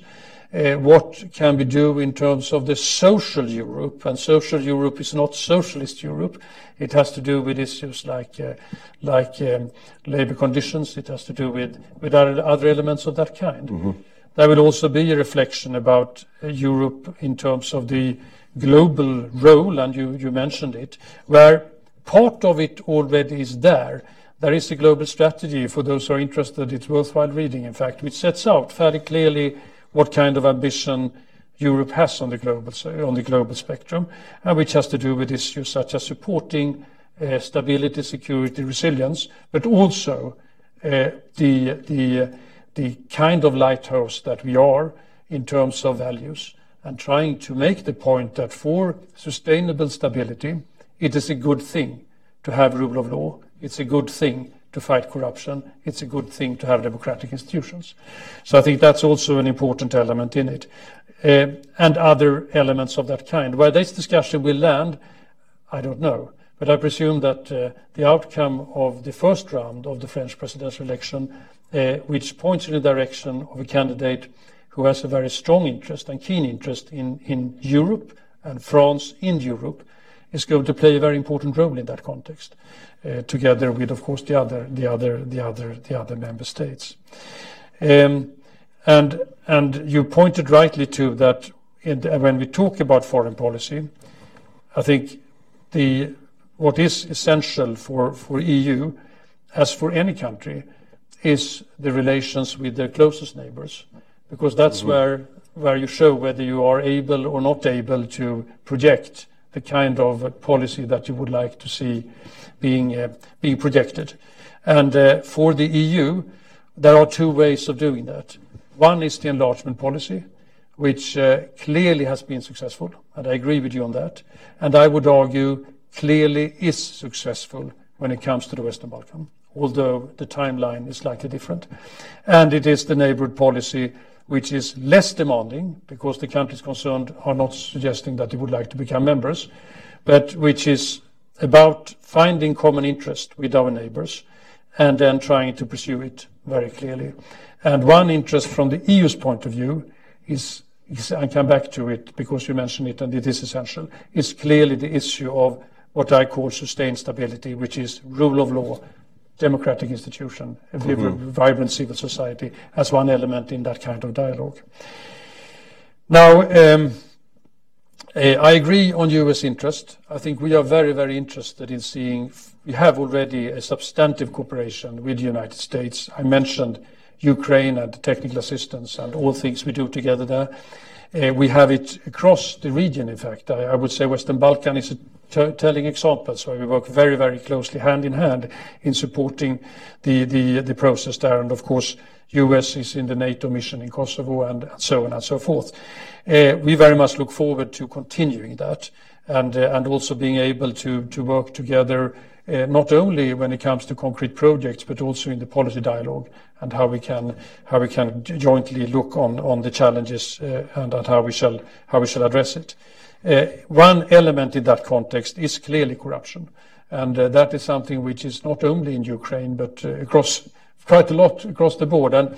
Uh, what can we do in terms of the social Europe? And social Europe is not socialist Europe. It has to do with issues like uh, like um, labor conditions. It has to do with with other elements of that kind. Mm-hmm. There will also be a reflection about uh, Europe in terms of the global role, and you, you mentioned it, where part of it already is there. There is a global strategy for those who are interested. It's worthwhile reading, in fact, which sets out fairly clearly what kind of ambition Europe has on the global, on the global spectrum, and which has to do with issues such as supporting uh, stability, security, resilience, but also uh, the, the, the kind of lighthouse that we are in terms of values, and trying to make the point that for sustainable stability, it is a good thing to have rule of law. It's a good thing to fight corruption. It's a good thing to have democratic institutions. So I think that's also an important element in it. Uh, and other elements of that kind. Where this discussion will land, I don't know. But I presume that uh, the outcome of the first round of the French presidential election, uh, which points in the direction of a candidate who has a very strong interest and keen interest in, in Europe and France in Europe, is going to play a very important role in that context. Uh, together with, of course, the other the other the other the other member states. Um, and and you pointed rightly to that the, when we talk about foreign policy, I think the what is essential for, for EU, as for any country, is the relations with their closest neighbors, because that's mm-hmm. where where you show whether you are able or not able to project the kind of policy that you would like to see being, uh, being projected. And uh, for the EU, there are two ways of doing that. One is the enlargement policy, which uh, clearly has been successful, and I agree with you on that. And I would argue clearly is successful when it comes to the Western Balkan, although the timeline is slightly different. And it is the neighborhood policy, which is less demanding because the countries concerned are not suggesting that they would like to become members, but which is about finding common interest with our neighbors and then trying to pursue it very clearly. And one interest from the EU's point of view is, I come back to it because you mentioned it and it is essential, is clearly the issue of what I call sustained stability, which is rule of law, democratic institution, a mm-hmm. vibrant civil society as one element in that kind of dialogue. Now, um, uh, I agree on U.S. interest. I think we are very, very interested in seeing. We have already a substantive cooperation with the United States. I mentioned Ukraine and technical assistance and all things we do together there. Uh, we have it across the region, in fact. I would say Western Balkan is a telling examples where we work very, very closely hand in hand in supporting the, the, the process there. And of course, U.S. is in the NATO mission in Kosovo and so on and so forth. Uh, we very much look forward to continuing that and, uh, and also being able to, to work together uh, not only when it comes to concrete projects, but also in the policy dialogue and how we can how we can jointly look on on the challenges uh, and at how we shall how we shall address it. Uh, one element in that context is clearly corruption. And uh, that is something which is not only in Ukraine, but uh, across quite a lot across the board. And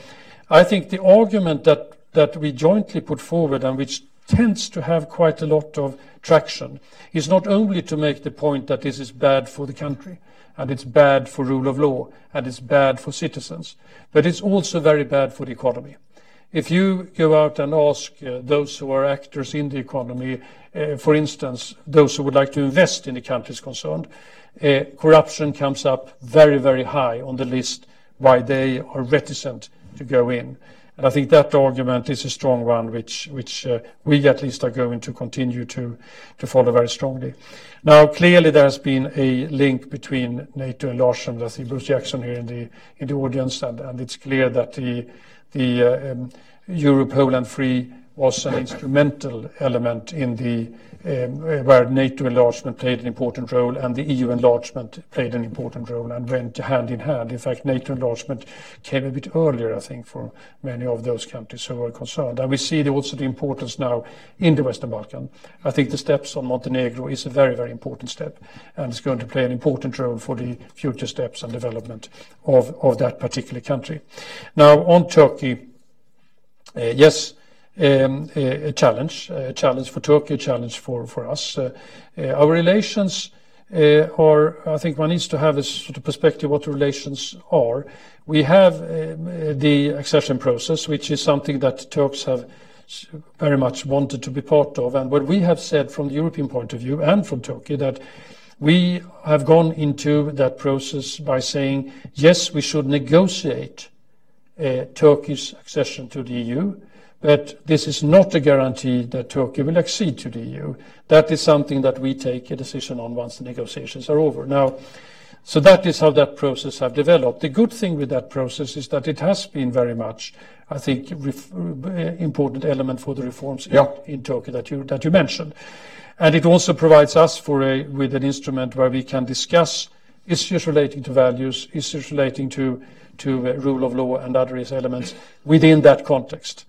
I think the argument that, that we jointly put forward and which tends to have quite a lot of traction is not only to make the point that this is bad for the country and it's bad for rule of law and it's bad for citizens, but it's also very bad for the economy. If you go out and ask uh, those who are actors in the economy, uh, for instance, those who would like to invest in the countries concerned, uh, corruption comes up very, very high on the list why they are reticent to go in. And I think that argument is a strong one, which, which we at least are going to continue to, to follow very strongly. Now, clearly there has been a link between NATO enlargement. I see Bruce Jackson here in the, the audience, and, and it's clear that the uh, um, Europe Whole and Free was an instrumental element in the uh, where NATO enlargement played an important role and the EU enlargement played an important role and went hand in hand. In fact, NATO enlargement came a bit earlier, I think, for many of those countries who were concerned. And we see also the importance now in the Western Balkan. I think the steps on Montenegro is a very, very important step and it's going to play an important role for the future steps and development of, of that particular country. Now, on Turkey, uh, yes, a challenge, a challenge for Turkey, a challenge for us. Uh, uh, our relations are, I think one needs to have a sort of perspective what the relations are. We have um, the accession process, which is something that Turks have very much wanted to be part of. And what we have said from the European point of view and from Turkey, that we have gone into that process by saying, yes, we should negotiate Turkey's accession to the EU, but this is not a guarantee that Turkey will accede to the EU. That is something that we take a decision on once the negotiations are over. Now, so that is how that process have developed. The good thing with that process is that it has been very much, I think, ref, important element for the reforms yeah. in, in, Turkey that you that you mentioned, and it also provides us for a with an instrument where we can discuss issues relating to values, issues relating to to uh, rule of law and other elements within that context.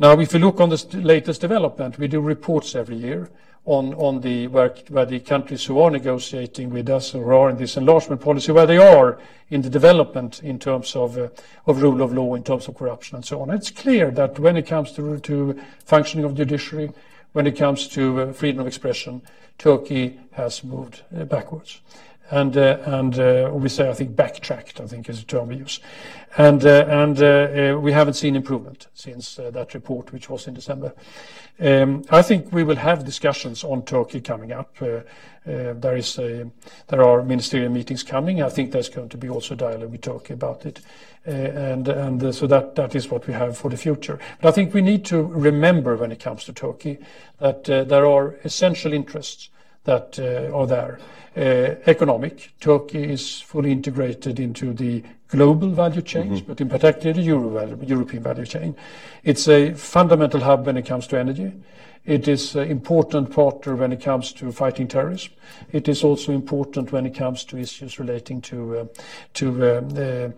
Now, if you look on the latest development, we do reports every year on where the countries who are negotiating with us or are in this enlargement policy, where they are in the development in terms of uh, rule of law, in terms of corruption, and so on. It's clear that when it comes to functioning of judiciary, when it comes to uh, freedom of expression, Turkey has moved uh, backwards and uh, and uh, we say I think backtracked I think is the term we use, and uh, and we haven't seen improvement since that report which was in December. Um, I think we will have discussions on Turkey coming up. there is a, there are ministerial meetings coming. I think there's going to be also dialogue with Turkey about it, and and so that that is what we have for the future. But I think we need to remember when it comes to Turkey that there are essential interests that are there. Uh, economic. Turkey is fully integrated into the global value chains, mm-hmm. but in particular the European value chain. It's a fundamental hub when it comes to energy. It is an important partner when it comes to fighting terrorism. It is also important when it comes to issues relating to uh, to uh, the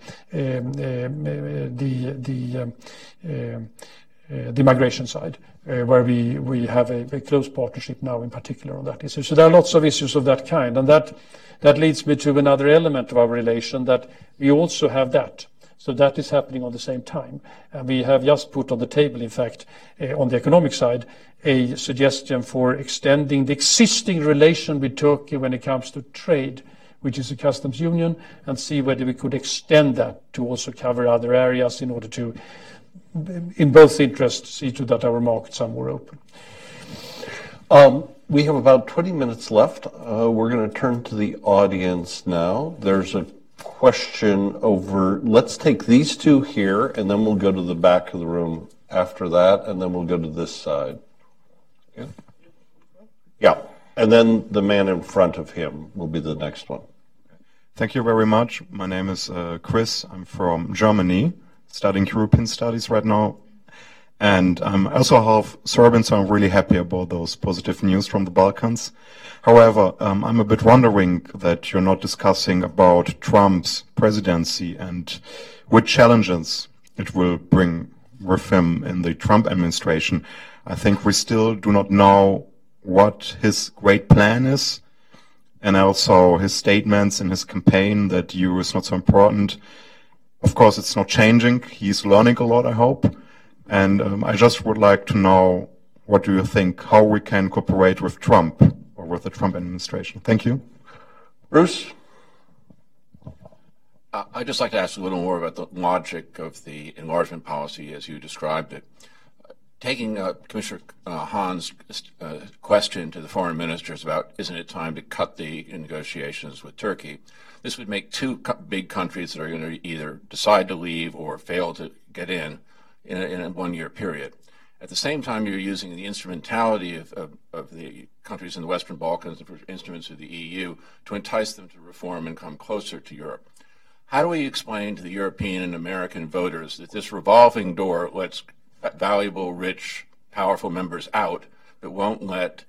the migration side, Uh, where we have a close partnership now in particular on that issue. So there are lots of issues of that kind. And that leads me to another element of our relation that we also have that. So that is happening at the same time. We have just put on the table, in fact, uh, on the economic side, a suggestion for extending the existing relation with Turkey when it comes to trade, which is a customs union, and see whether we could extend that to also cover other areas in order to, in both interests, to that our markets are more open. Um, we have about 20 minutes left. Uh, we're going to turn to the audience now. There's a question over. Let's take these two here, and then we'll go to the back of the room after that, and then we'll go to this side. Yeah. Yeah. And then the man in front of him will be the next one. Thank you very much. My name is uh, Chris. I'm from Germany, studying European studies right now. And um, I'm also half Serbian, so I'm really happy about those positive news from the Balkans. However, um, I'm a bit wondering that you're not discussing about Trump's presidency and which challenges it will bring with him in the Trump administration. I think we still do not know what his great plan is, and also his statements in his campaign that EU is not so important. Of course, it's not changing. He's learning a lot, I hope. And um, I just would like to know, what do you think, how we can cooperate with Trump or with the Trump administration? Thank you. Bruce? I'd just like to ask a little more about the logic of the enlargement policy as you described it. Taking Commissioner uh, Hahn's uh, question to the foreign ministers about, isn't it time to cut the negotiations with Turkey? This would make two big countries that are going to either decide to leave or fail to get in in a one-year period. At the same time, you're using the instrumentality of of the countries in the Western Balkans, the instruments of the EU, to entice them to reform and come closer to Europe. How do we explain to the European and American voters that this revolving door lets valuable, rich, powerful members out, but won't let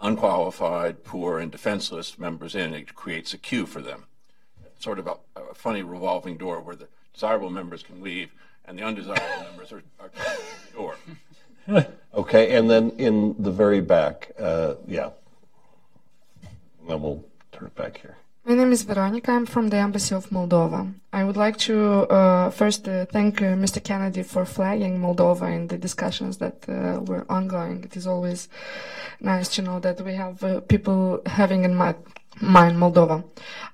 unqualified, poor, and defenseless members in? It creates a queue for them. Sort of a funny revolving door where the desirable members can leave and the undesirable members are coming through the door. Okay. And then in the very back, uh, yeah. Then we'll turn it back here. My name is Veronica. I'm from the Embassy of Moldova. I would like to uh, first uh, thank Mr. Kennedy for flagging Moldova in the discussions that were ongoing. It is always nice to know that we have people having in mind Moldova.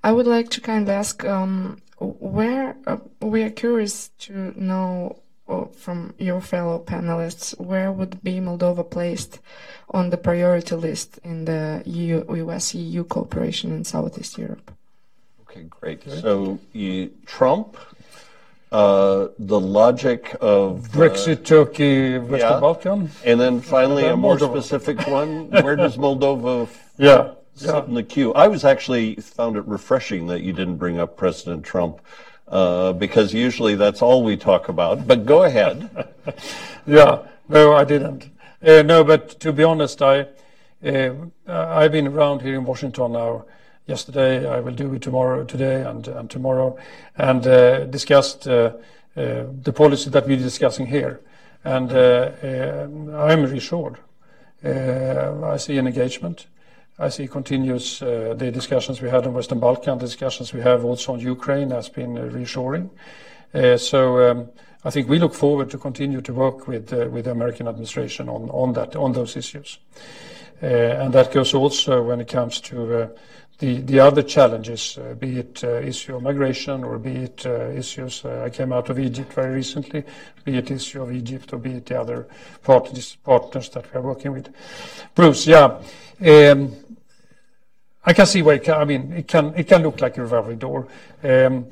I would like to kind of ask, um, where uh, we are curious to know uh, from your fellow panelists, where would be Moldova placed on the priority list in the U.S.-EU cooperation in Southeast Europe? Okay, great. So you, Trump, uh, the logic of. Brexit, Turkey, Western Balkan. And then finally, a more specific one. Where does Moldova sit in the queue? I was actually found it refreshing that you didn't bring up President Trump uh, because usually that's all we talk about. But go ahead. Yeah. No, I didn't. Uh, no, but to be honest, I, uh, I've been around here in Washington now. Yesterday, I will do it tomorrow, today, and tomorrow, and discussed the policy that we're discussing here. And I'm reassured. I see an engagement. I see continuous uh, the discussions we had on Western Balkan, the discussions we have also on Ukraine has been uh, reassuring. Uh, so um, I think we look forward to continue to work with the American administration on those issues. And that goes also when it comes to the other challenges, uh, be it uh, issue of migration or be it uh, issues. I came out of Egypt very recently, be it issue of Egypt or be it the other partners that we are working with. Bruce, yeah. Um, I can see where it can, I mean, it can it can look like a revolving door. Um,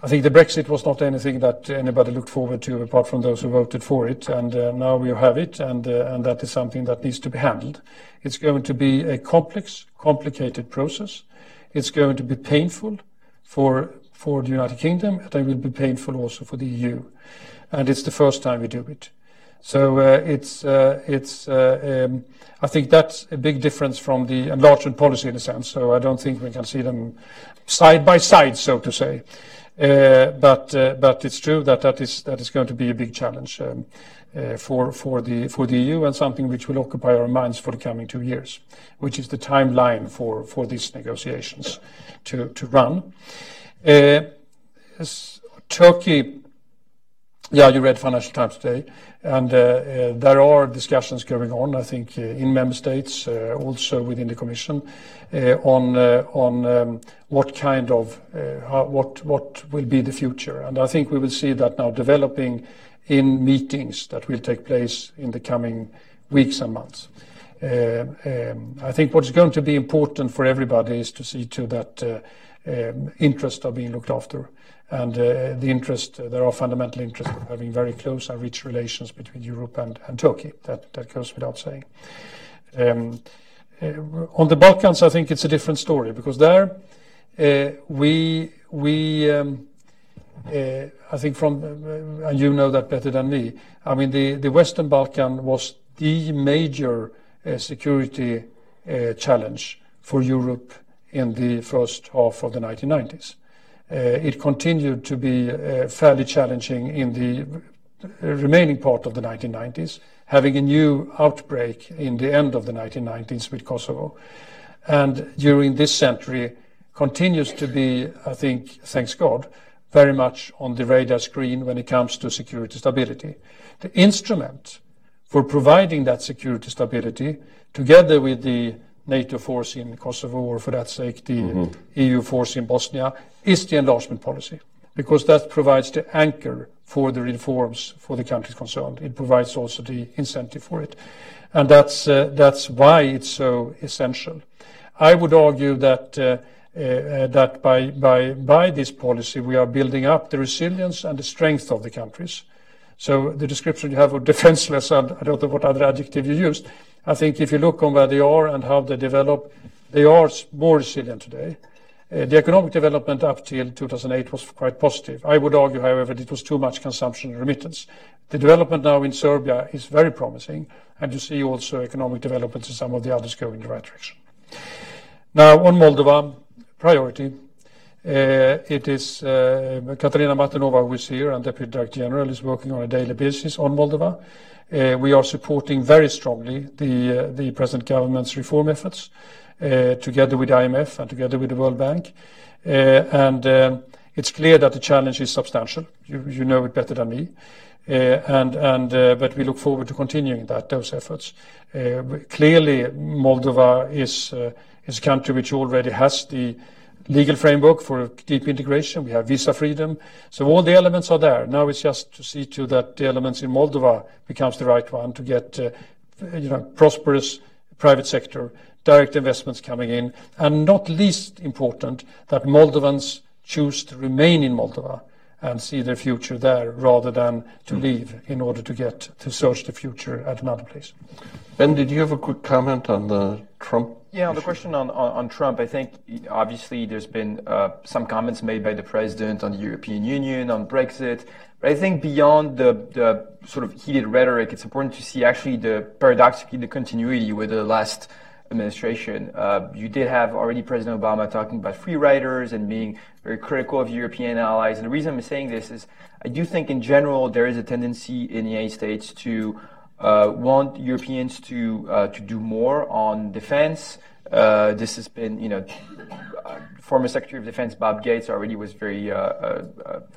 I think the Brexit was not anything that anybody looked forward to apart from those who voted for it. And uh, now we have it, uh, and that is something that needs to be handled. It's going to be a complex, complicated process. It's going to be painful for for the United Kingdom, and it will be painful also for the EU. And it's the first time we do it. So uh, it's it's. Um, I think that's a big difference from the enlargement policy in a sense. So I don't think we can see them side by side, so to say. Uh, uh, but it's true that that is going to be a big challenge. Um, uh, for the EU and something which will occupy our minds for the coming two years, which is the timeline for these negotiations to run. Turkey, yeah, you read Financial Times today, and uh, uh, there are discussions going on, I think, uh, in member states, also within the Commission, on um, what kind of what will be the future. And I think we will see that now developing in meetings that will take place in the coming weeks and months. Um, I think what's going to be important for everybody is to see to that um, interests are being looked after. And uh, the interest, uh, there are fundamental interests of having very close and rich relations between Europe and Turkey. That that goes without saying. Um, uh, on the Balkans, I think it's a different story because there, we, we um, I think from, and you know that better than me, I mean, the Western Balkan was the major security challenge for Europe in the first half of the 1990s. Uh, it continued to be uh, fairly challenging in the remaining part of the 1990s, having a new outbreak in the end of the 1990s with Kosovo. And during this century, continues to be, I think, thanks God, very much on the radar screen when it comes to security stability. The instrument for providing that security stability, together with the NATO force in Kosovo, or for that sake, the mm-hmm. EU force in Bosnia, is the enlargement policy because that provides the anchor for the reforms for the countries concerned. It provides also the incentive for it. And that's uh, that's why it's so essential. I would argue that uh, uh, that by this policy, we are building up the resilience and the strength of the countries. So the description you have of defenseless, and I don't know what other adjective you used, I think if you look on where they are and how they develop, they are more resilient today. Uh, the economic development up till 2008 was quite positive. I would argue, however, that it was too much consumption and remittance. The development now in Serbia is very promising, and you see also economic developments in some of the others going in the right direction. Now, on Moldova, priority, Uh, it is uh, Katarina Mathernova who is here, and Deputy Director General is working on a daily basis on Moldova. Uh, we are supporting very strongly the present government's reform efforts together with IMF and together with the World Bank. And um, it's clear that the challenge is substantial. You know it better than me. But we look forward to continuing those efforts. Clearly, Moldova is a country which already has the legal framework for deep integration. We have visa freedom. So all the elements are there. Now it's just to see to that the elements in Moldova becomes the right one to get uh, you know, prosperous private sector, direct investments coming in, and not least important that Moldovans choose to remain in Moldova and see their future there rather than to hmm. leave in order to get to search the future at another place. Ben, did you have a quick comment on the Trump? Yeah, on the question on Trump, I think obviously there's been uh, some comments made by the president on the European Union, on Brexit. But I think beyond the sort of heated rhetoric, it's important to see actually the paradoxically the continuity with the last administration. Uh, you did have already President Obama talking about free riders and being very critical of European allies. And the reason I'm saying this is I do think in general there is a tendency in the United States to Uh, want Europeans to uh, to do more on defense. Uh, this has been, you know, former Secretary of Defense Bob Gates already was very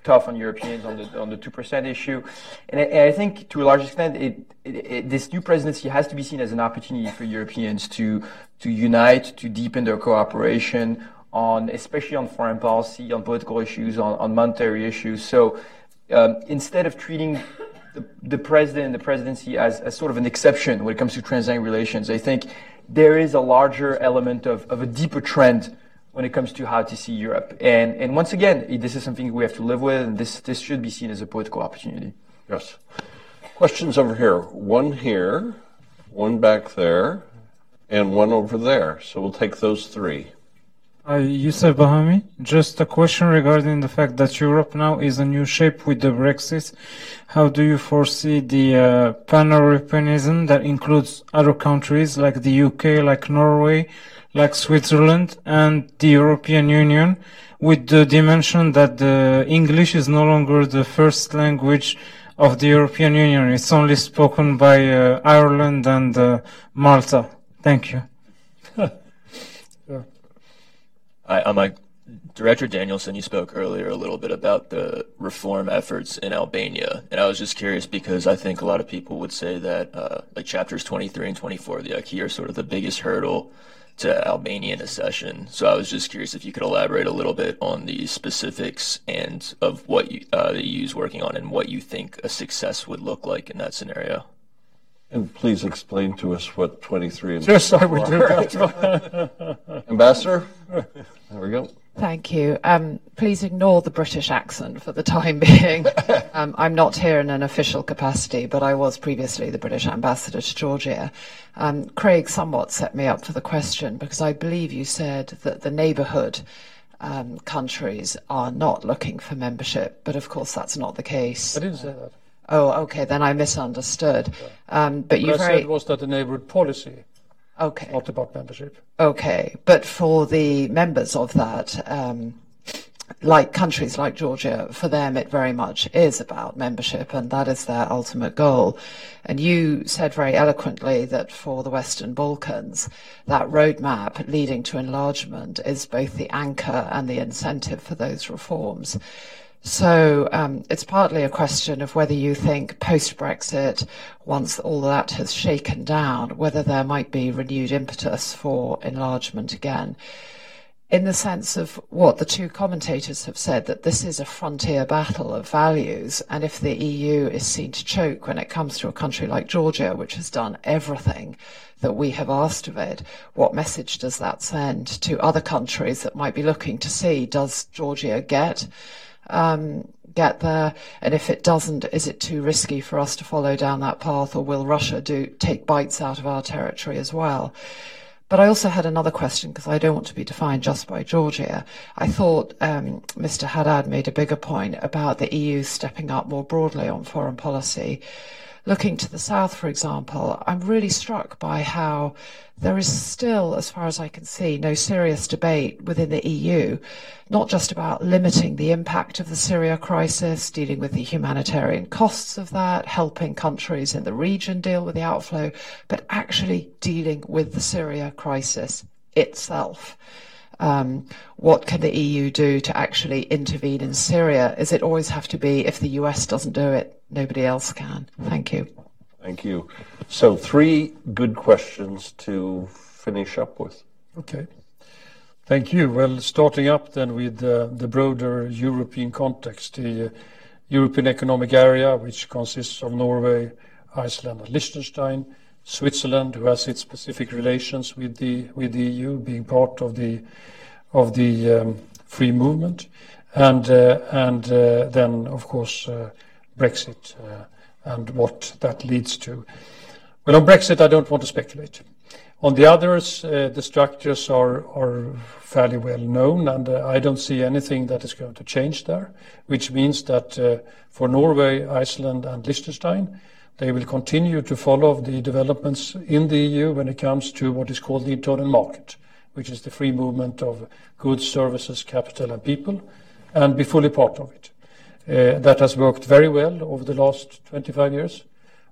tough on Europeans on the on the 2% issue. And I think to a large extent, this new presidency has to be seen as an opportunity for Europeans to to unite, to deepen their cooperation, on, especially on foreign policy, on political issues, on monetary issues. So um, instead of treating the president and the presidency as as sort of an exception when it comes to transatlantic relations, I think there is a larger element of of a deeper trend when it comes to how to see Europe. And, and once again, this is something we have to live with, and this, this should be seen as a political opportunity. Yes. Questions over here. One here, one back there, and one over there. So we'll take those three. Youssef Bahami, just a question regarding the fact that Europe now is a new shape with the Brexit. How do you foresee the pan-Europeanism that includes other countries like the U.K., like Norway, like Switzerland, and the European Union with the dimension that the English is no longer the first language of the European Union. It's only spoken by uh, Ireland and uh, Malta. Thank you. Like Director Danielsson. You spoke earlier a little bit about the reform efforts in Albania, and I was just curious because I think a lot of people would say that uh, like chapters 23 and 24 of the acquis are sort of the biggest hurdle to Albanian accession. So I was just curious if you could elaborate a little bit on the specifics and of what you, uh, the working on and what you think a success would look like in that scenario. And please explain to us what 23 and Yes, I will do that. Ambassador? There we go. Thank you. Um, please ignore the British accent for the time being. um, I'm not here in an official capacity, but I was previously the British ambassador to Georgia. Um, Craig somewhat set me up for the question because I believe you said that the neighbourhood um, countries are not looking for membership, but of course that's not the case. I didn't say that. Oh, okay, then I misunderstood. Um, but you What I very said was that the neighbourhood policy, okay. not about membership. Okay, but for the members of that, um, like countries like Georgia, for them it very much is about membership, and that is their ultimate goal. And you said very eloquently that for the Western Balkans, that roadmap leading to enlargement is both the anchor and the incentive for those reforms. So um, it's partly a question of whether you think post Brexit, once all that has shaken down, whether there might be renewed impetus for enlargement again. In the sense of what the two commentators have said, that this is a frontier battle of values, and if the EU is seen to choke when it comes to a country like Georgia, which has done everything that we have asked of it, what message does that send to other countries that might be looking to see does Georgia get get there? And if it doesn't, is it too risky for us to follow down that path, or will Russia do take bites out of our territory as well? But I also had another question because I don't want to be defined just by Georgia. I thought um, Mr. Haddad made a bigger point about the EU stepping up more broadly on foreign policy. Looking to the south, for example, I'm really struck by how there is still, as far as I can see, no serious debate within the EU, not just about limiting the impact of the Syria crisis, dealing with the humanitarian costs of that, helping countries in the region deal with the outflow, but actually dealing with the Syria crisis itself. Um, what can the EU do to actually intervene in Syria? Is it always have to be if the US doesn't do it, nobody else can? Thank you. Thank you. So three good questions to finish up with. Okay. Thank you. Well, starting up then with uh, the broader European context, the uh, European Economic Area, which consists of Norway, Iceland, and Liechtenstein, Switzerland, who has its specific relations with the with the EU, being part of the of the um, free movement, and uh, and uh, then of course uh, Brexit uh, and what that leads to. Well, on Brexit, I don't want to speculate. On the others, uh, the structures are, fairly well known, and uh, I don't see anything that is going to change there, which means that for Norway, Iceland, and Liechtenstein, they will continue to follow the developments in the EU when it comes to what is called the internal market, which is the free movement of goods, services, capital, and people, and be fully part of it. Uh, that has worked very well over the last 25 years.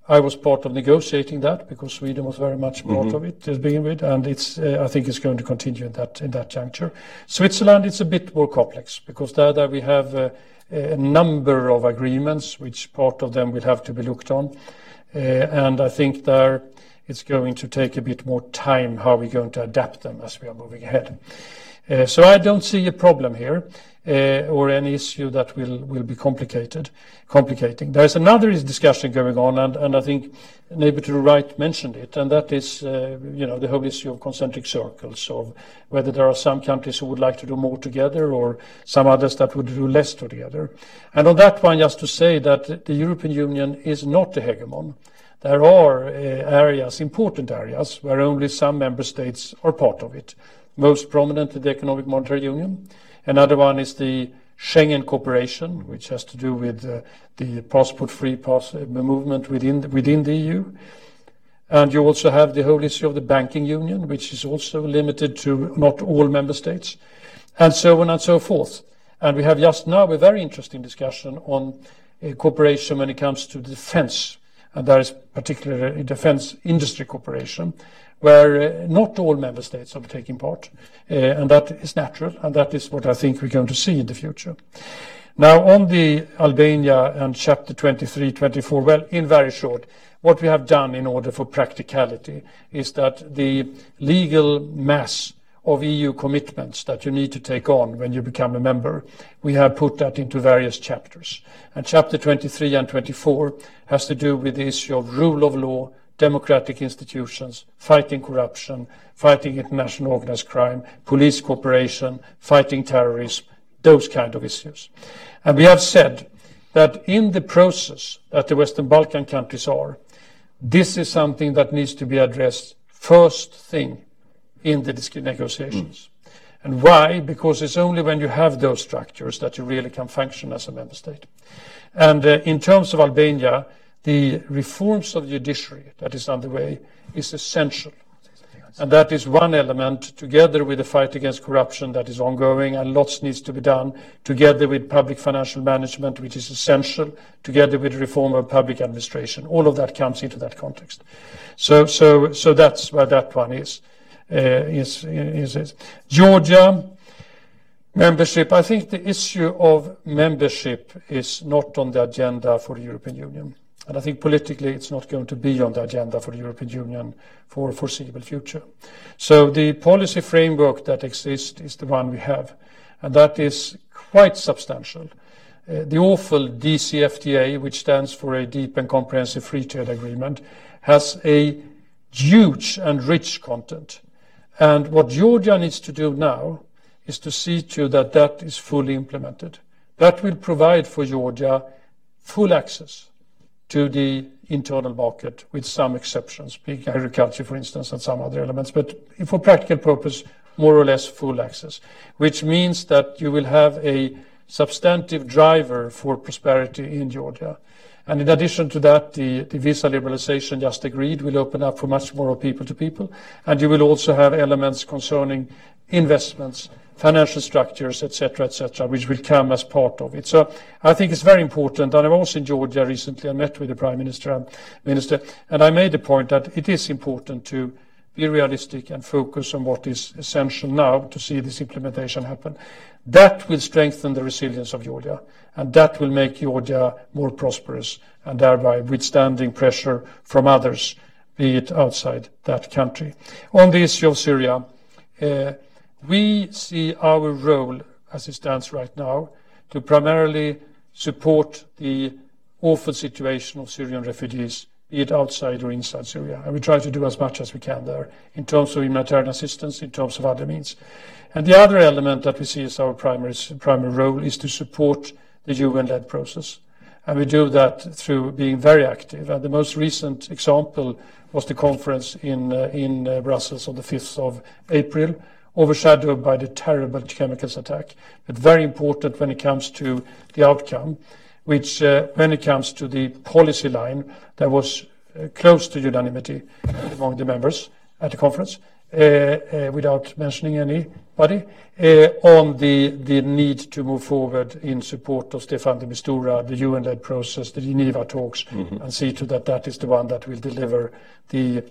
I was part of negotiating that because Sweden was very much part of it to begin with, and it's, uh, I think it's going to continue in that, in that juncture. Switzerland, it's a bit more complex because there, we have uh, a number of agreements, which part of them will have to be looked on. And I think there it's going to take a bit more time how we're going to adapt them as we are moving ahead. Uh, so I don't see a problem here or any issue that will, be complicated, complicating. There's another discussion going on, and, I think neighbor to the right mentioned it, and that is, uh, you know, the whole issue of concentric circles, of whether there are some countries who would like to do more together or some others that would do less together. And on that one, just to say that the European Union is not a hegemon. There are uh, areas, important areas, where only some member states are part of it most prominent in the Economic Monetary Union. Another one is the Schengen cooperation, which has to do with uh, the passport-free pass movement within within the EU. And you also have the whole issue of the banking union, which is also limited to not all member states, and so on and so forth. And we have just now a very interesting discussion on uh, cooperation when it comes to defense, and that is particularly defense industry cooperation, where uh, not all member states are taking part, uh, and that is natural, and that is what I think we're going to see in the future. Now, on the Albania and chapter 23, 24, well, in very short, what we have done in order for practicality is that the legal mass of EU commitments that you need to take on when you become a member, we have put that into various chapters. And chapter 23 and 24 has to do with the issue of rule of law, democratic institutions, fighting corruption, fighting international organized crime, police cooperation, fighting terrorism, those kind of issues. And we have said that in the process that the Western Balkan countries are, this is something that needs to be addressed first thing in the negotiations. Mm. And why? Because it's only when you have those structures that you really can function as a member state. And uh, in terms of Albania, the reforms of the judiciary that is underway is essential and that is one element, together with the fight against corruption that is ongoing, and lots needs to be done, together with public financial management, which is essential, together with reform of public administration. All of that comes into that context. So, so, so that's where that one is. Uh, is, is, is. Georgia, membership. I think the issue of membership is not on the agenda for the European Union. And I think politically it's not going to be on the agenda for the European Union for foreseeable future. So the policy framework that exists is the one we have, and that is quite substantial. Uh, the awful DCFTA, which stands for a deep and comprehensive free trade agreement, has a huge and rich content. And what Georgia needs to do now is to see to that that is fully implemented. That will provide for Georgia full access to the internal market, with some exceptions, being agriculture, for instance, and some other elements. But for practical purpose, more or less full access, which means that you will have a substantive driver for prosperity in Georgia. And in addition to that, the, visa liberalization just agreed will open up for much more people to people. And you will also have elements concerning investments financial structures, etc., etc., which will come as part of it. So I think it's very important. And I was in Georgia recently. I met with the prime minister, and minister, and I made the point that it is important to be realistic and focus on what is essential now to see this implementation happen. That will strengthen the resilience of Georgia, and that will make Georgia more prosperous and thereby withstanding pressure from others, be it outside that country. On the issue of Syria, uh, we see our role, as it stands right now, to primarily support the awful situation of Syrian refugees, be it outside or inside Syria. And we try to do as much as we can there in terms of humanitarian assistance, in terms of other means. And the other element that we see as our primary, role is to support the UN-led process. And we do that through being very active. And the most recent example was the conference in, uh, uh, Brussels on the 5th of April, overshadowed by the terrible chemicals attack, but very important when it comes to the outcome, which uh, when it comes to the policy line, there was uh, close to unanimity among the members at the conference, uh, uh without mentioning anybody, uh, on the, the need to move forward in support of Staffan de Mistura, the UN-led process, the Geneva talks, mm-hmm. and see to that that is the one that will deliver the,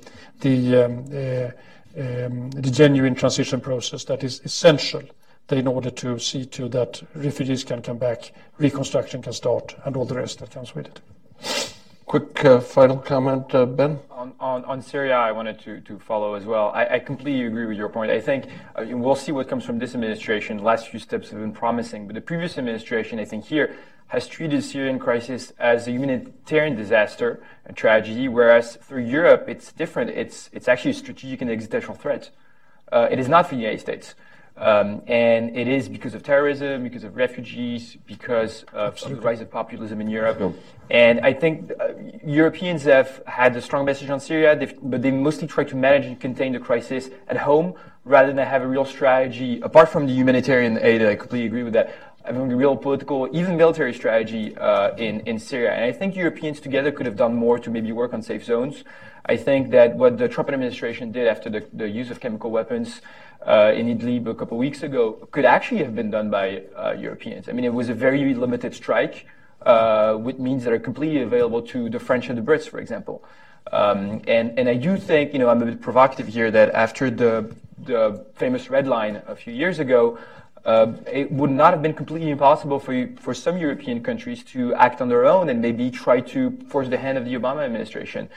the um, the genuine transition process that is essential in order to see to that refugees can come back, reconstruction can start, and all the rest that comes with it. Quick uh, final comment, uh, Ben? On, on, on, Syria, I wanted to, to follow as well. I, I completely agree with your point. I think uh, we'll see what comes from this administration. The last few steps have been promising, but the previous administration, I think here, has treated the Syrian crisis as a humanitarian disaster, a tragedy, whereas for Europe, it's different. It's, it's actually a strategic and existential threat. Uh, it is not for the United States. Um, and it is because of terrorism, because of refugees, because of, of the rise of populism in Europe. And I think uh, Europeans have had a strong message on Syria, but they mostly try to manage and contain the crisis at home rather than have a real strategy, apart from the humanitarian aid, I completely agree with that, having real political, even military strategy uh, in, in Syria. And I think Europeans together could have done more to maybe work on safe zones. I think that what the Trump administration did after the, the use of chemical weapons uh, in Idlib a couple of weeks ago could actually have been done by uh, Europeans. I mean, it was a very limited strike. uh, with means that are completely available to the French and the Brits, for example. Um, and, and I do think, you know, I'm a bit provocative here that after the, the famous red line a few years ago, uh, it would not have been completely impossible for, you, for some European countries to act on their own and maybe try to force the hand of the Obama administration.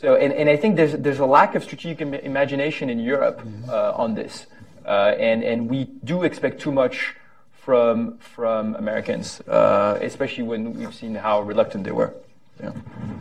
So, and, and I think there's, there's a lack of strategic Im- imagination in Europe uh, on this. Uh, and, and we do expect too much from, from Americans, uh, especially when we've seen how reluctant they were. Yeah.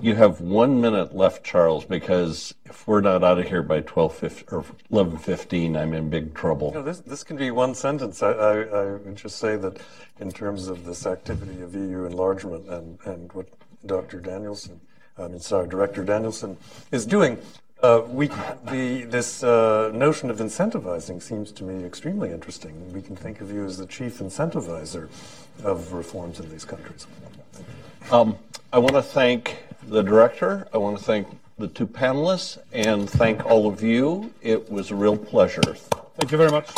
You have one minute left, Charles, because if we're not out of here by 12 or 11.15, I'm in big trouble. You know, this, this can be one sentence. I, I, I would just say that in terms of this activity of EU enlargement and, and what Dr. Danielsson, I mean, sorry, Director Danielsson is doing, uh, we, the, this uh, notion of incentivizing seems to me extremely interesting. We can think of you as the chief incentivizer of reforms in these countries. Um, I want to thank the director. I want to thank the two panelists and thank all of you. It was a real pleasure. Thank you very much.